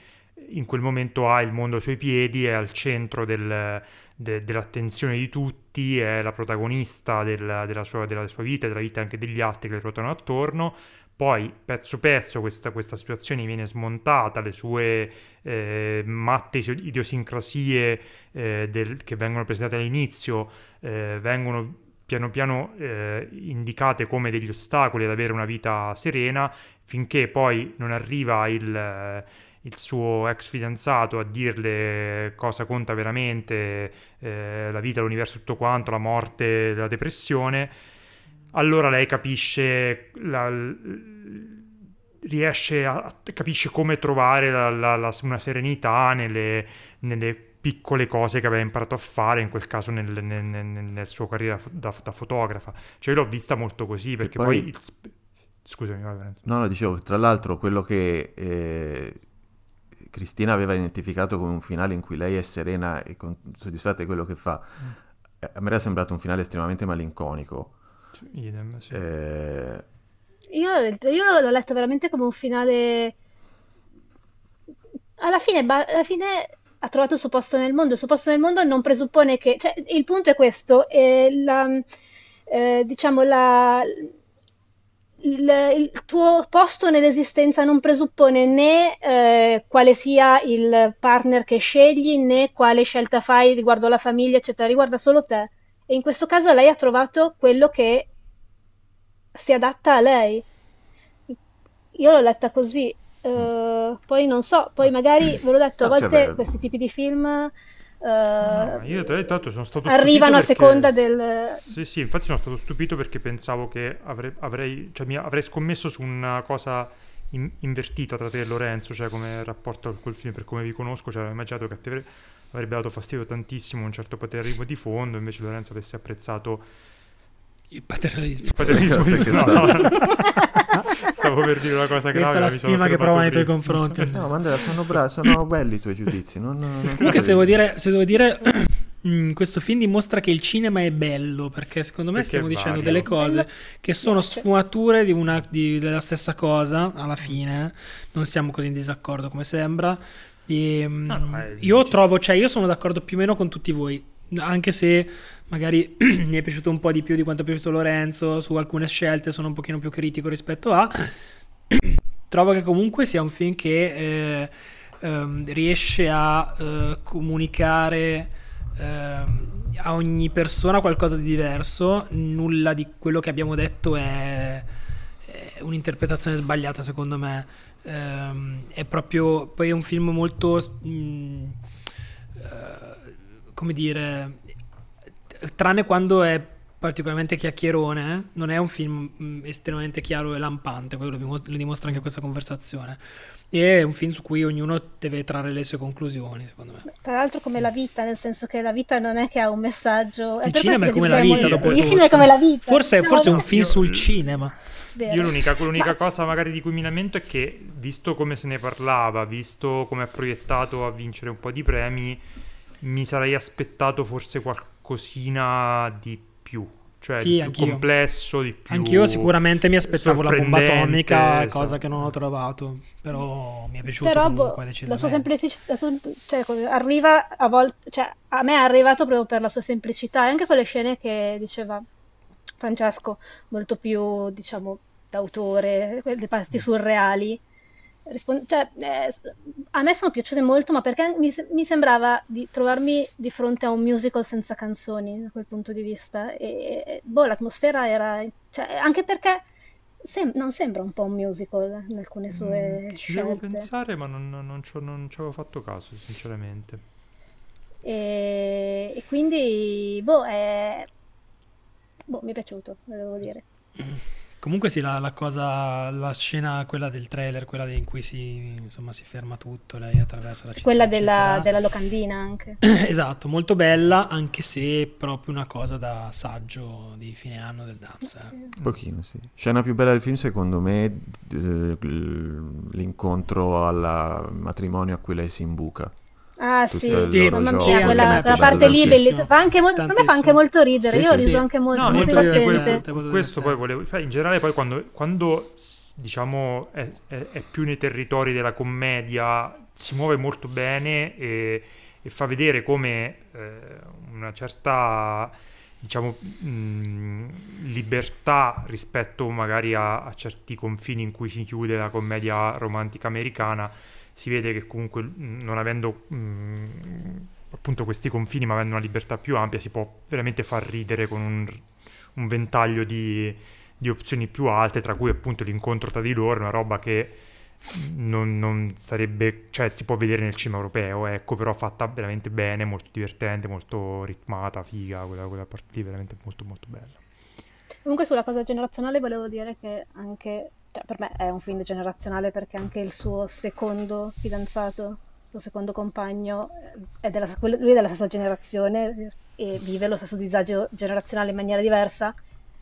in quel momento ha il mondo ai suoi piedi, è al centro del, de, dell'attenzione di tutti, è la protagonista del, della, sua, della, sua, vita della vita anche degli altri che le ruotano attorno. Poi, pezzo pezzo, questa, questa situazione viene smontata, le sue eh, matte idiosincrasie eh, del, che vengono presentate all'inizio eh, vengono piano piano eh, indicate come degli ostacoli ad avere una vita serena, finché poi non arriva il il suo ex fidanzato a dirle cosa conta veramente, eh, la vita, l'universo, tutto quanto, la morte, la depressione, allora lei capisce, la, riesce a, capisce come trovare la, la, una serenità nelle, nelle, piccole cose che aveva imparato a fare, in quel caso nel, nel, nel, nel suo carriera da, da, fotografa. Cioè io l'ho vista molto così, perché poi... poi Scusami, va bene. No, no, dicevo, tra l'altro quello che eh, Cristina aveva identificato come un finale in cui lei è serena e soddisfatta di quello che fa. Mm. Eh, a me era sembrato un finale estremamente malinconico. Idem, sì. eh... io, io, l'ho letto veramente come un finale... Alla fine, alla fine ha trovato il suo posto nel mondo. Il suo posto nel mondo non presuppone che... Cioè, il punto è questo. È la, eh, diciamo, la il, il, tuo posto nell'esistenza non presuppone né eh, quale sia il partner che scegli né quale scelta fai riguardo alla famiglia, eccetera, riguarda solo te. E in questo caso lei ha trovato quello che si adatta a lei. Io l'ho letta così, uh, poi non so, poi magari ve l'ho detto, a volte cioè, questi tipi di film Uh, io tra l'altro sono stato arrivano a perché... seconda del sì sì infatti sono stato stupito perché pensavo che avrei, avrei, cioè, mi avrei scommesso su una cosa in, invertita tra te e Lorenzo cioè come rapporto a quel film per come vi conosco cioè avevo immaginato che a te avrebbe dato fastidio tantissimo un certo paterrismo di fondo invece Lorenzo avesse apprezzato il paternalismo. Il paternalismo di no. [LAUGHS] Stavo per dire una cosa grave. Questa è la stima che provo nei tuoi confronti. No, ma Andrea, sono, bra- sono [COUGHS] belli i tuoi giudizi. Non, non Comunque, se devo dire, se devo dire [CLEARS THROAT] mm, questo film dimostra che il cinema è bello perché secondo me perché stiamo dicendo delle cose che sono sfumature di una, di, della stessa cosa alla fine non siamo così in disaccordo come sembra e, no, no, io trovo cioè io sono d'accordo più o meno con tutti voi anche se magari [CLEARS THROAT] mi è piaciuto un po' di più di quanto è piaciuto Lorenzo, su alcune scelte sono un pochino più critico rispetto a... [CLEARS THROAT] Trovo che comunque sia un film che eh, ehm, riesce a eh, comunicare eh, a ogni persona qualcosa di diverso, nulla di quello che abbiamo detto è, è un'interpretazione sbagliata secondo me. Ehm, è proprio poi è un film molto... Mh, mm, eh, come dire, tranne quando è particolarmente chiacchierone, non è un film mm, estremamente chiaro e lampante, quello lo dimostra anche questa conversazione. E è un film su cui ognuno deve trarre le sue conclusioni, secondo me. Tra l'altro come la vita, nel senso che la vita non è che ha un messaggio... Il cinema è come la vita, dopo Il cinema è come la vita. Forse, no, forse è un film io, sul cinema. Io l'unica, [LAUGHS] l'unica Ma... cosa magari di cui mi lamento è che, visto come se ne parlava, visto come è proiettato a vincere un po' di premi, mi sarei aspettato forse qualcosina di più. Cioè sì, di più complesso, di più Anch'io sicuramente mi aspettavo la bomba atomica, esatto. cosa che non ho trovato, però mi è piaciuto però, comunque boh, La sua semplicità, cioè, arriva a volte, cioè, a me è arrivato proprio per la sua semplicità, e anche quelle scene che diceva Francesco, molto più, diciamo, d'autore, le parti mm. surreali Rispond- cioè, eh, a me sono piaciute molto, ma perché mi, mi, sembrava di trovarmi di fronte a un musical senza canzoni da quel punto di vista. E, e boh, l'atmosfera era. Cioè, anche perché sem- non sembra un po' un musical in alcune sue mm, ci scelte. devo pensare, ma non, non, ci, non ci avevo fatto caso, sinceramente. E, e quindi, boh, è... boh, mi è piaciuto, devo dire. [CLEARS THROAT] Comunque sì, la, la cosa, la scena, quella del trailer, quella in cui si, insomma, si ferma tutto, lei attraversa la città. Quella della, della locandina anche. [CLEARS THROAT] esatto, molto bella, anche se proprio una cosa da saggio di fine anno del Dams. eh. Un pochino, sì. Scena più bella del film, secondo me, eh, l'incontro al matrimonio a cui lei si imbuca. Ah sì, Sì, mamma mia, gioco, quella, quella parte lì bellissima. Fa anche molto, secondo me fa anche molto ridere. Sì, Io ho sì, riso sì. anche molto, No, molto molto divertente. divertente. molto questo poi volevo... In generale poi quando, quando, diciamo è, è- è più nei territori della commedia si muove molto bene e, e fa vedere come eh, una certa diciamo mh, libertà rispetto magari a, a certi confini in cui si chiude la commedia romantica americana si vede che comunque non avendo mh, appunto questi confini ma avendo una libertà più ampia si può veramente far ridere con un, un ventaglio di, di opzioni più alte tra cui appunto l'incontro tra di loro una roba che non, non sarebbe cioè si può vedere nel cinema europeo ecco però fatta veramente bene molto divertente molto ritmata figa quella, quella parte lì veramente molto molto bella. Comunque sulla cosa generazionale volevo dire che anche, cioè per me è un film generazionale perché anche il suo secondo fidanzato, il suo secondo compagno, eh, è della, lui è della stessa generazione e vive lo stesso disagio generazionale in maniera diversa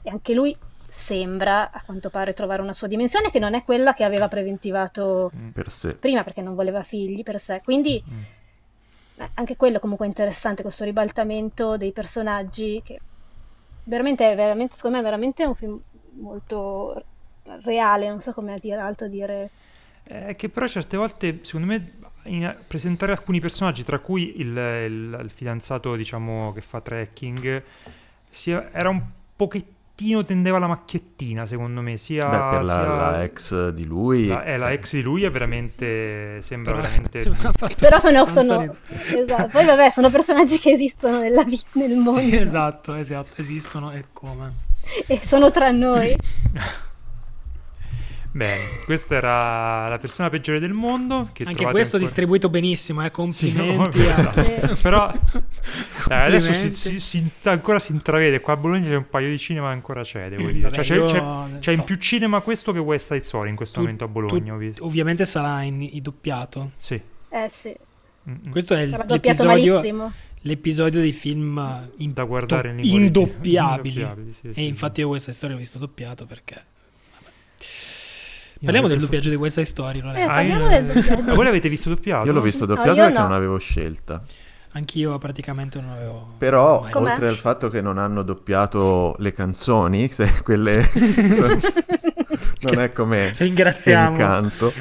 e anche lui sembra a quanto pare trovare una sua dimensione che non è quella che aveva preventivato Per sé. prima perché non voleva figli per sé. Quindi Mm. eh, anche quello comunque è interessante, questo ribaltamento dei personaggi che veramente, è veramente, secondo me è veramente un film molto reale, non so come dire, altro dire. Eh, che però certe volte, secondo me, in- presentare alcuni personaggi, tra cui il, il- il fidanzato, diciamo, che fa trekking, sia- era un pochettino tendeva alla macchiettina, secondo me, sia... Beh, per la, sia- la ex di lui... la- eh, la ex di lui è veramente... sembra Però- veramente... [LAUGHS] cioè, Però sono, sono- esatto. Poi vabbè, sono personaggi che esistono nella vita, nel mondo Sì, esatto, esatto, esistono e come. e sono tra noi. [LAUGHS] Bene, questa era la persona peggiore del mondo. Che Anche questo ancora- distribuito benissimo, eh, Sì, no, complimenti. vabbè, a- esatto. Sì. Però [LAUGHS] dai, adesso si, si- si- ancora si intravede. Qua a Bologna c'è un paio di cinema che ancora c'è, devo dire. Vabbè, Cioè, c'è, io c'è- c'è in so. più cinema questo che West Side Story in questo Tu- momento a Bologna. tu- ovviamente sarà in, in doppiato. Sì. Eh sì, Mm-mm. Questo è il- sarà doppiato l'episodio, malissimo. l'episodio dei film eh, in- Da guardare in originale. indoppiabili. Indoppiabili, sì, E sì, infatti sì. io questa storia l'ho visto doppiato perché... Parliamo non del doppiaggio di West Side Story, Eh, Lorenzo. parliamo Ah, del io- doppiaggio. Ma voi l'avete visto doppiato? Io l'ho visto doppiato io perché no. non avevo scelta. Anch'io praticamente non avevo... Però, mai- Com'è? oltre al fatto che non hanno doppiato le canzoni, [LAUGHS] se quelle [LAUGHS] sono- non è come Ringraziamo. Encanto.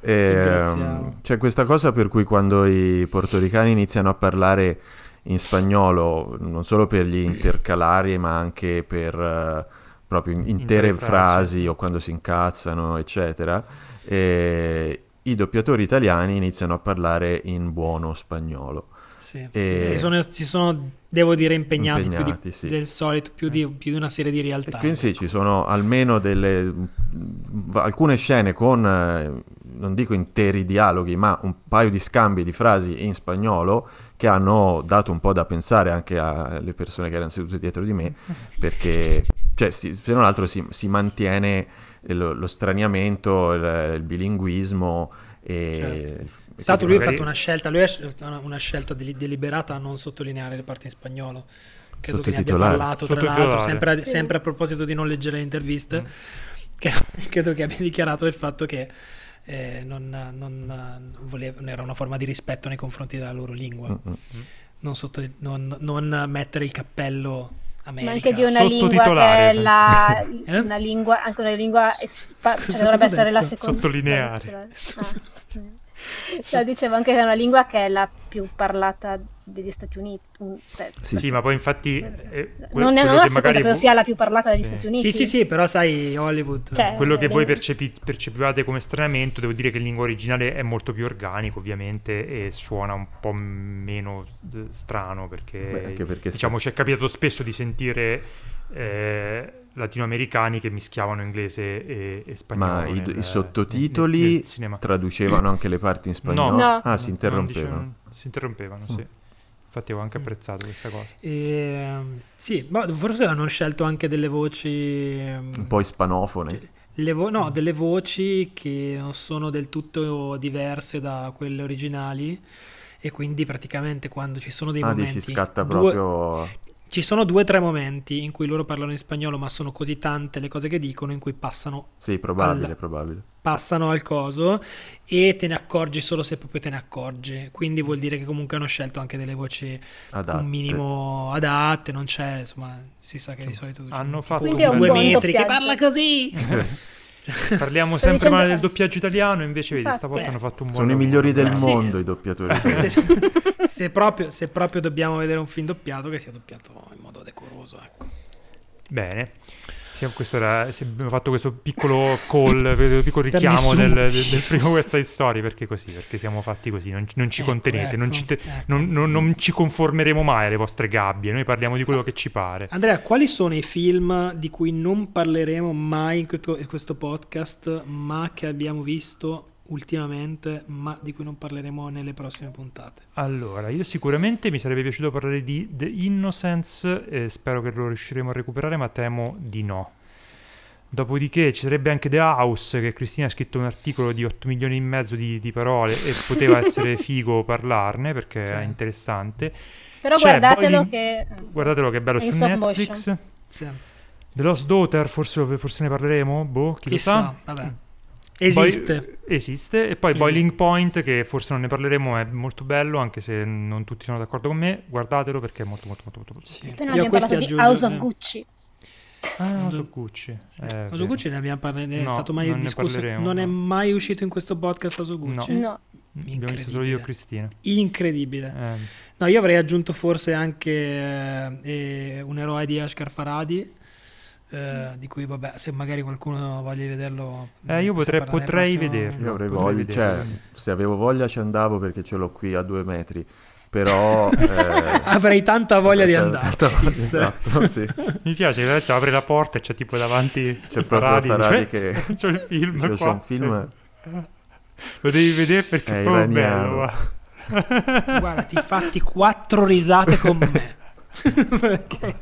Ringraziamo. Ehm, c'è questa cosa per cui quando i portoricani iniziano a parlare in spagnolo, non solo per gli intercalari, ma anche per eh, proprio in- intere Intere frasi. frasi o quando si incazzano, eccetera, eh, i doppiatori italiani iniziano a parlare in buono spagnolo. Sì, E- sì, si, sono, si sono, devo dire, impegnati, più Impegnati, di- sì. del solito, più di, più di una serie di E realtà. quindi sì, ci sono almeno delle alcune scene con eh, non dico interi dialoghi, ma un paio di scambi di frasi in spagnolo che hanno dato un po' da pensare anche alle persone che erano sedute dietro di me, [LAUGHS] perché cioè, si- se non altro si, si mantiene lo, lo straniamento, il, il bilinguismo e Certo. e così lui ha fatto una scelta, lui ha una, scelta deli- deliberata a non sottolineare le parti in spagnolo. Credo che ne abbia parlato, tra l'altro, sempre a, sempre a proposito di non leggere le interviste, Mm. che, [LAUGHS] credo che abbia dichiarato il fatto che eh, non, non, voleva- non era una forma di rispetto nei confronti della loro lingua, Mm-mm. non, sotto- non- non mettere il cappello Ma America. anche di una lingua che è la, [LAUGHS] Eh? una lingua, anche una lingua, espa- Cosa- cioè dovrebbe essere la detto? seconda. Sottolineare. Ah. [LAUGHS] No, dicevo anche che è una lingua che è la più parlata degli Stati Uniti. un- cioè, Sì. Sì, ma poi infatti... eh, que- non è la che magari credo vo- sia la più parlata dagli Sì. Stati Uniti. Sì, sì, sì, però sai, Hollywood. Cioè, quello che Eh, voi percepi- percepivate come stranamento, devo dire che in lingua originale è molto più organico, ovviamente, e suona un po' meno s- strano perché, Beh, anche perché diciamo, ci è capitato spesso di sentire eh, latinoamericani che mischiavano inglese e, e spagnolo. Ma i, nel- i nel- sottotitoli nel cinema. traducevano anche le parti in spagnolo? No. Ah, si No, interrompevano. Si interrompevano, sì. Infatti avevo anche Mm. apprezzato questa cosa. E, sì, ma forse hanno scelto anche delle voci... ehm, Un po' ispanofone. le vo- no, delle voci che non sono del tutto diverse da quelle originali e quindi praticamente quando ci sono dei Ah, momenti... dici scatta due- proprio... Ci sono due o tre momenti in cui loro parlano in spagnolo ma sono così tante le cose che dicono in cui passano, Sì, probabile, Alla- probabile. passano al coso e te ne accorgi solo se proprio te ne accorgi. Quindi vuol dire che comunque hanno scelto anche delle voci Adatte. un minimo adatte, non c'è, insomma, si sa che di solito Hanno fatto due metri che parla così. [LAUGHS] [LAUGHS] [LAUGHS] Parliamo Sto sempre male del doppiaggio italiano, invece vedi, Infatti. stavolta hanno fatto un buon Sono i lavoro. migliori del Eh, sì. mondo i doppiatori. [LAUGHS] se, se proprio, se proprio dobbiamo vedere un film doppiato, che sia doppiato in modo decoroso, ecco. Bene. Sì, questo era, abbiamo fatto questo piccolo call, questo piccolo richiamo del, del, del primo West Side Story, perché così, perché siamo fatti così, non, non ci Ecco, contenete, non, ecco, ci te- ecco. non- non- non ci conformeremo mai alle vostre gabbie, noi parliamo di quello che ci pare. Andrea, quali sono i film di cui non parleremo mai in questo, in questo podcast, ma che abbiamo visto ultimamente, ma di cui non parleremo nelle prossime puntate? Allora, io sicuramente mi sarebbe piaciuto parlare di The Innocence, e spero che lo riusciremo a recuperare, ma temo di no. Dopodiché ci sarebbe anche The House, che Cristina ha scritto un articolo di 8 milioni e mezzo di, di parole e poteva [LAUGHS] essere figo parlarne perché Sì. è interessante. Però C'è guardatelo Boiling- che... Guardatelo che è bello È in su Netflix. motion. Sì. The Lost Daughter, forse, forse ne parleremo? Boh, chi Chissà, lo sa? vabbè. Esiste. esiste. E poi Esiste. Boiling Point, che forse non ne parleremo, è molto bello, anche se non tutti sono d'accordo con me. Guardatelo perché è molto molto molto molto, molto Sì. Appena Io a abbiamo parlato di aggiungo- House of eh. Gucci. Ah, su Gucci. Eh, Oso. Gucci ne abbiamo parlato, è No, stato mai non discusso. non è no. mai uscito in questo podcast Oso Gucci? No. Abbiamo visto solo io e Cristina. Incredibile. Eh, No, io avrei aggiunto forse anche eh, eh, un eroe di Ashkar Faradi. Eh, di cui vabbè se magari qualcuno voglia vederlo Eh, io potrei- potrei vederlo. Io avrei voglia, vedere. cioè, se avevo voglia ci andavo perché ce l'ho qui a due metri, però... [LAUGHS] eh, avrei tanta voglia di voglia, disse. esatto, sì. [LAUGHS] mi piace, adesso apre la porta e c'è tipo davanti C'è proprio Faradi che... [LAUGHS] c'è il film C'è, qua. c'è un film... Lo devi vedere perché È proprio bello. va. guarda ti fatti quattro risate con me Perché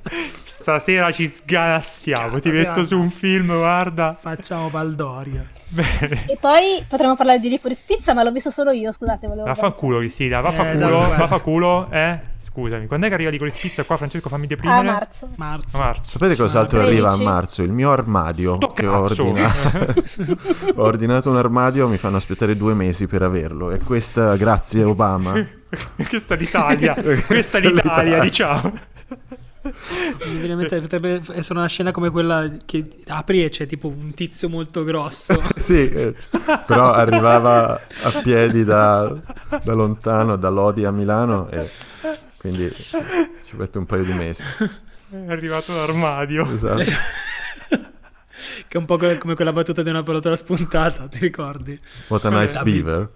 Stasera ci sganassiamo, ti Stasera metto su un film, guarda. facciamo Baldoria Bene. E poi potremmo parlare di Licorice Pizza, ma l'ho visto solo io, scusate, volevo... Vaffanculo, Cristina, vaffanculo, esatto, guarda. vaffanculo, eh? Scusami, quando è che arriva di quelle spizza qua, Francesco, fammi A deprimere? marzo. marzo A marzo. Sapete cos'altro arriva a marzo? Il mio armadio Sto che ho cazzo! ordinato. [LAUGHS] ho ordinato un armadio, mi fanno aspettare due mesi per averlo. E questa, grazie Obama. [LAUGHS] Questa è l'Italia, questa è l'Italia. diciamo. Mi viene in mente- potrebbe essere una scena come quella che apri e c'è tipo un tizio molto grosso [LAUGHS] sì, eh, però arrivava a piedi da, da lontano, da Lodi a Milano e quindi ci mette un paio di mesi. È arrivato l'armadio. Esatto. [LAUGHS] che è un po' come quella battuta di una pelota spuntata ti ricordi? What a nice Dammi- beaver.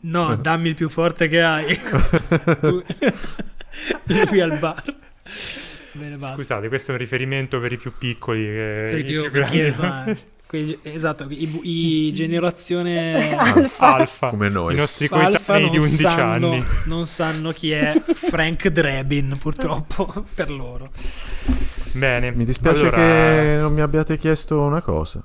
no [LAUGHS] dammi il più forte che hai lui al bar bene basta Scusate, questo è un riferimento per i più piccoli. Che io- più perché, grandi- esatto i, i [LAUGHS] generazione Alfa. Alfa, Come noi. i nostri coetanei di non 11 sanno, anni. non sanno chi è Frank Drebin purtroppo [LAUGHS] per loro Bene. Mi dispiace allora- che non mi abbiate chiesto una cosa.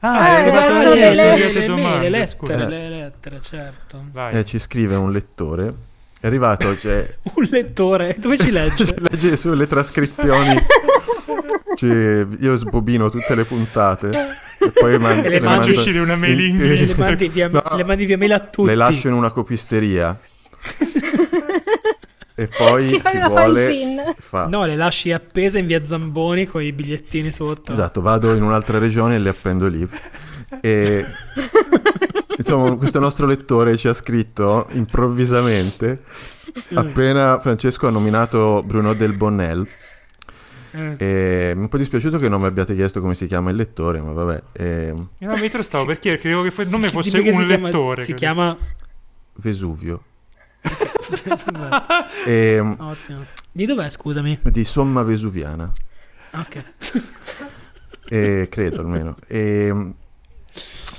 Ah, Eh, è esatto, le- le, le- le, domande, le lettere, le lettere, certo. Vai. Eh, ci scrive un lettore. È arrivato, cioè, [LAUGHS] Un lettore, dove ci legge? si [LAUGHS] legge sulle trascrizioni. [LAUGHS] Cioè, io sbobino tutte le puntate e poi man- E le mando uscire una mail in- inglese. le, mandi via, No, le mandi via mail a tutti. le lascio in una copisteria e poi Ci chi vuole fa. No, le lasci appese in via Zamboni con i bigliettini sotto. Esatto, vado in un'altra regione e le appendo lì. E insomma, questo nostro lettore ci ha scritto improvvisamente appena Francesco ha nominato Bruno Del Bonnel. Eh. E mi è un po' dispiaciuto che non mi abbiate chiesto come si chiama il lettore, ma vabbè. E... Io non mi stavo Sì, per chiedere, credevo che il nome fosse un si chiama- lettore. Si credo. chiama... Vesuvio. [LAUGHS] E, Ottimo. Di dov'è, scusami? di Somma Vesuviana, Ok. e, credo almeno. E,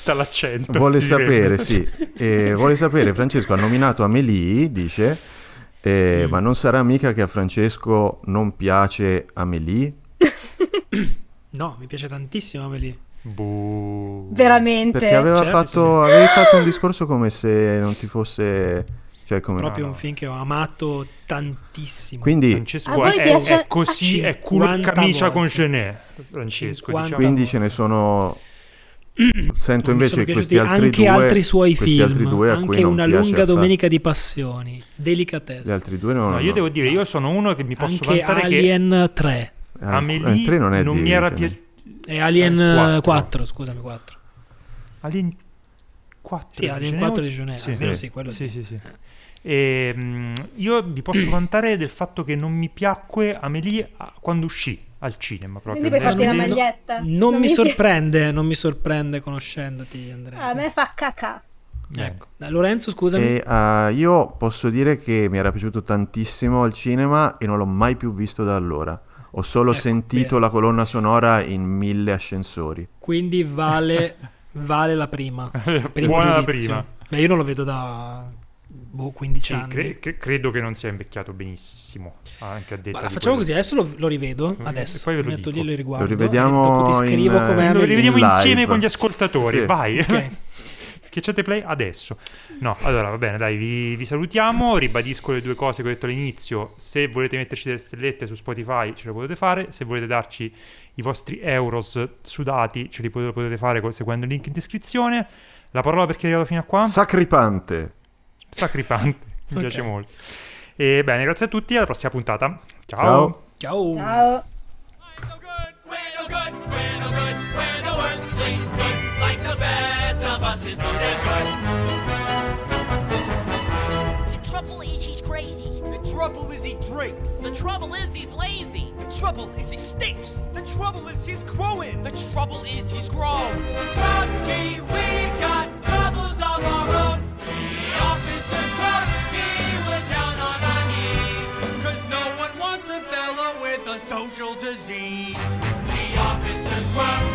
Dall'accento. [LAUGHS] vuole sapere, sì, e vuole sapere, Francesco ha nominato Amelie, dice, Eh, Ma non sarà mica che a Francesco non piace Amélie? [COUGHS] No, mi piace tantissimo Amelie. Boh. Veramente. Perché aveva Certo, fatto, avevi fatto un discorso come se non ti fosse... Cioè come... Proprio no. un film che ho amato tantissimo. Quindi, Francesco è, piace- è così, è culo 50 camicia con volte. Genet. Francesco, 50 diciamo. quindi ce ne sono... Sento invece che questi altri anche due... altri suoi film, altri due anche una lunga domenica di passioni, Gli delicatezza, altri due non... No, io devo dire, io sono uno che mi posso anche vantare che Alien 3 Ah, Amelie eh, tre non, è non di- mi era piaciuto. e Alien Eh, quattro. 4, scusami 4. Alien 4. Sì, Alien 4 di Genet, Sì, almeno sì. sì, quello Sì, sì. sì, sì. E, mm, io vi posso vantare del fatto che non mi piacque Amelie a- quando uscì al cinema proprio. Quindi puoi farti la non- maglietta. Non, Non mi mi sorprende, non mi sorprende conoscendoti Andrea. A me fa cacà. Ecco. Dai, Lorenzo, scusami. E, ah, io posso dire che mi era piaciuto tantissimo al cinema e non l'ho mai più visto da allora. Ho solo Ecco, sentito bene. la colonna sonora in mille ascensori. Quindi vale, [LAUGHS] vale la prima. Buona la giudizio. prima. Beh, io non lo vedo da boh, 15 Sì, anni. cre- cre- credo che non sia invecchiato benissimo. Anche a detta Guarda, di facciamo quello. così, adesso lo, lo rivedo. E Adesso poi ve lo metto dico. lì e lo riguardo. Lo rivediamo e dopo ti scrivo in, Lo rivediamo in insieme live. con gli ascoltatori, Sì. vai. Ok. [LAUGHS] Schiacciate play adesso. No, allora va bene, dai, vi, vi salutiamo. Ribadisco le due cose che ho detto all'inizio. Se volete metterci delle stellette su Spotify, ce le potete fare. Se volete darci i vostri euros sudati, ce li potete, potete fare seguendo il link in descrizione. La parola per chi è arrivato fino a qua? Sacripante. Sacripante. [LAUGHS] Mi Ok. piace molto. E bene, grazie a tutti. Alla prossima puntata. Ciao. Ciao. Ciao. Ciao. no good, we're no good, we're no good, we're no earthly good. Like the best of us is no damn good. The trouble is he's crazy. The trouble is he drinks. The trouble is he's lazy. The trouble is he stinks. The trouble is he's growing. The trouble is he's grown. Rocky, we got troubles of our own. a social disease. The officers were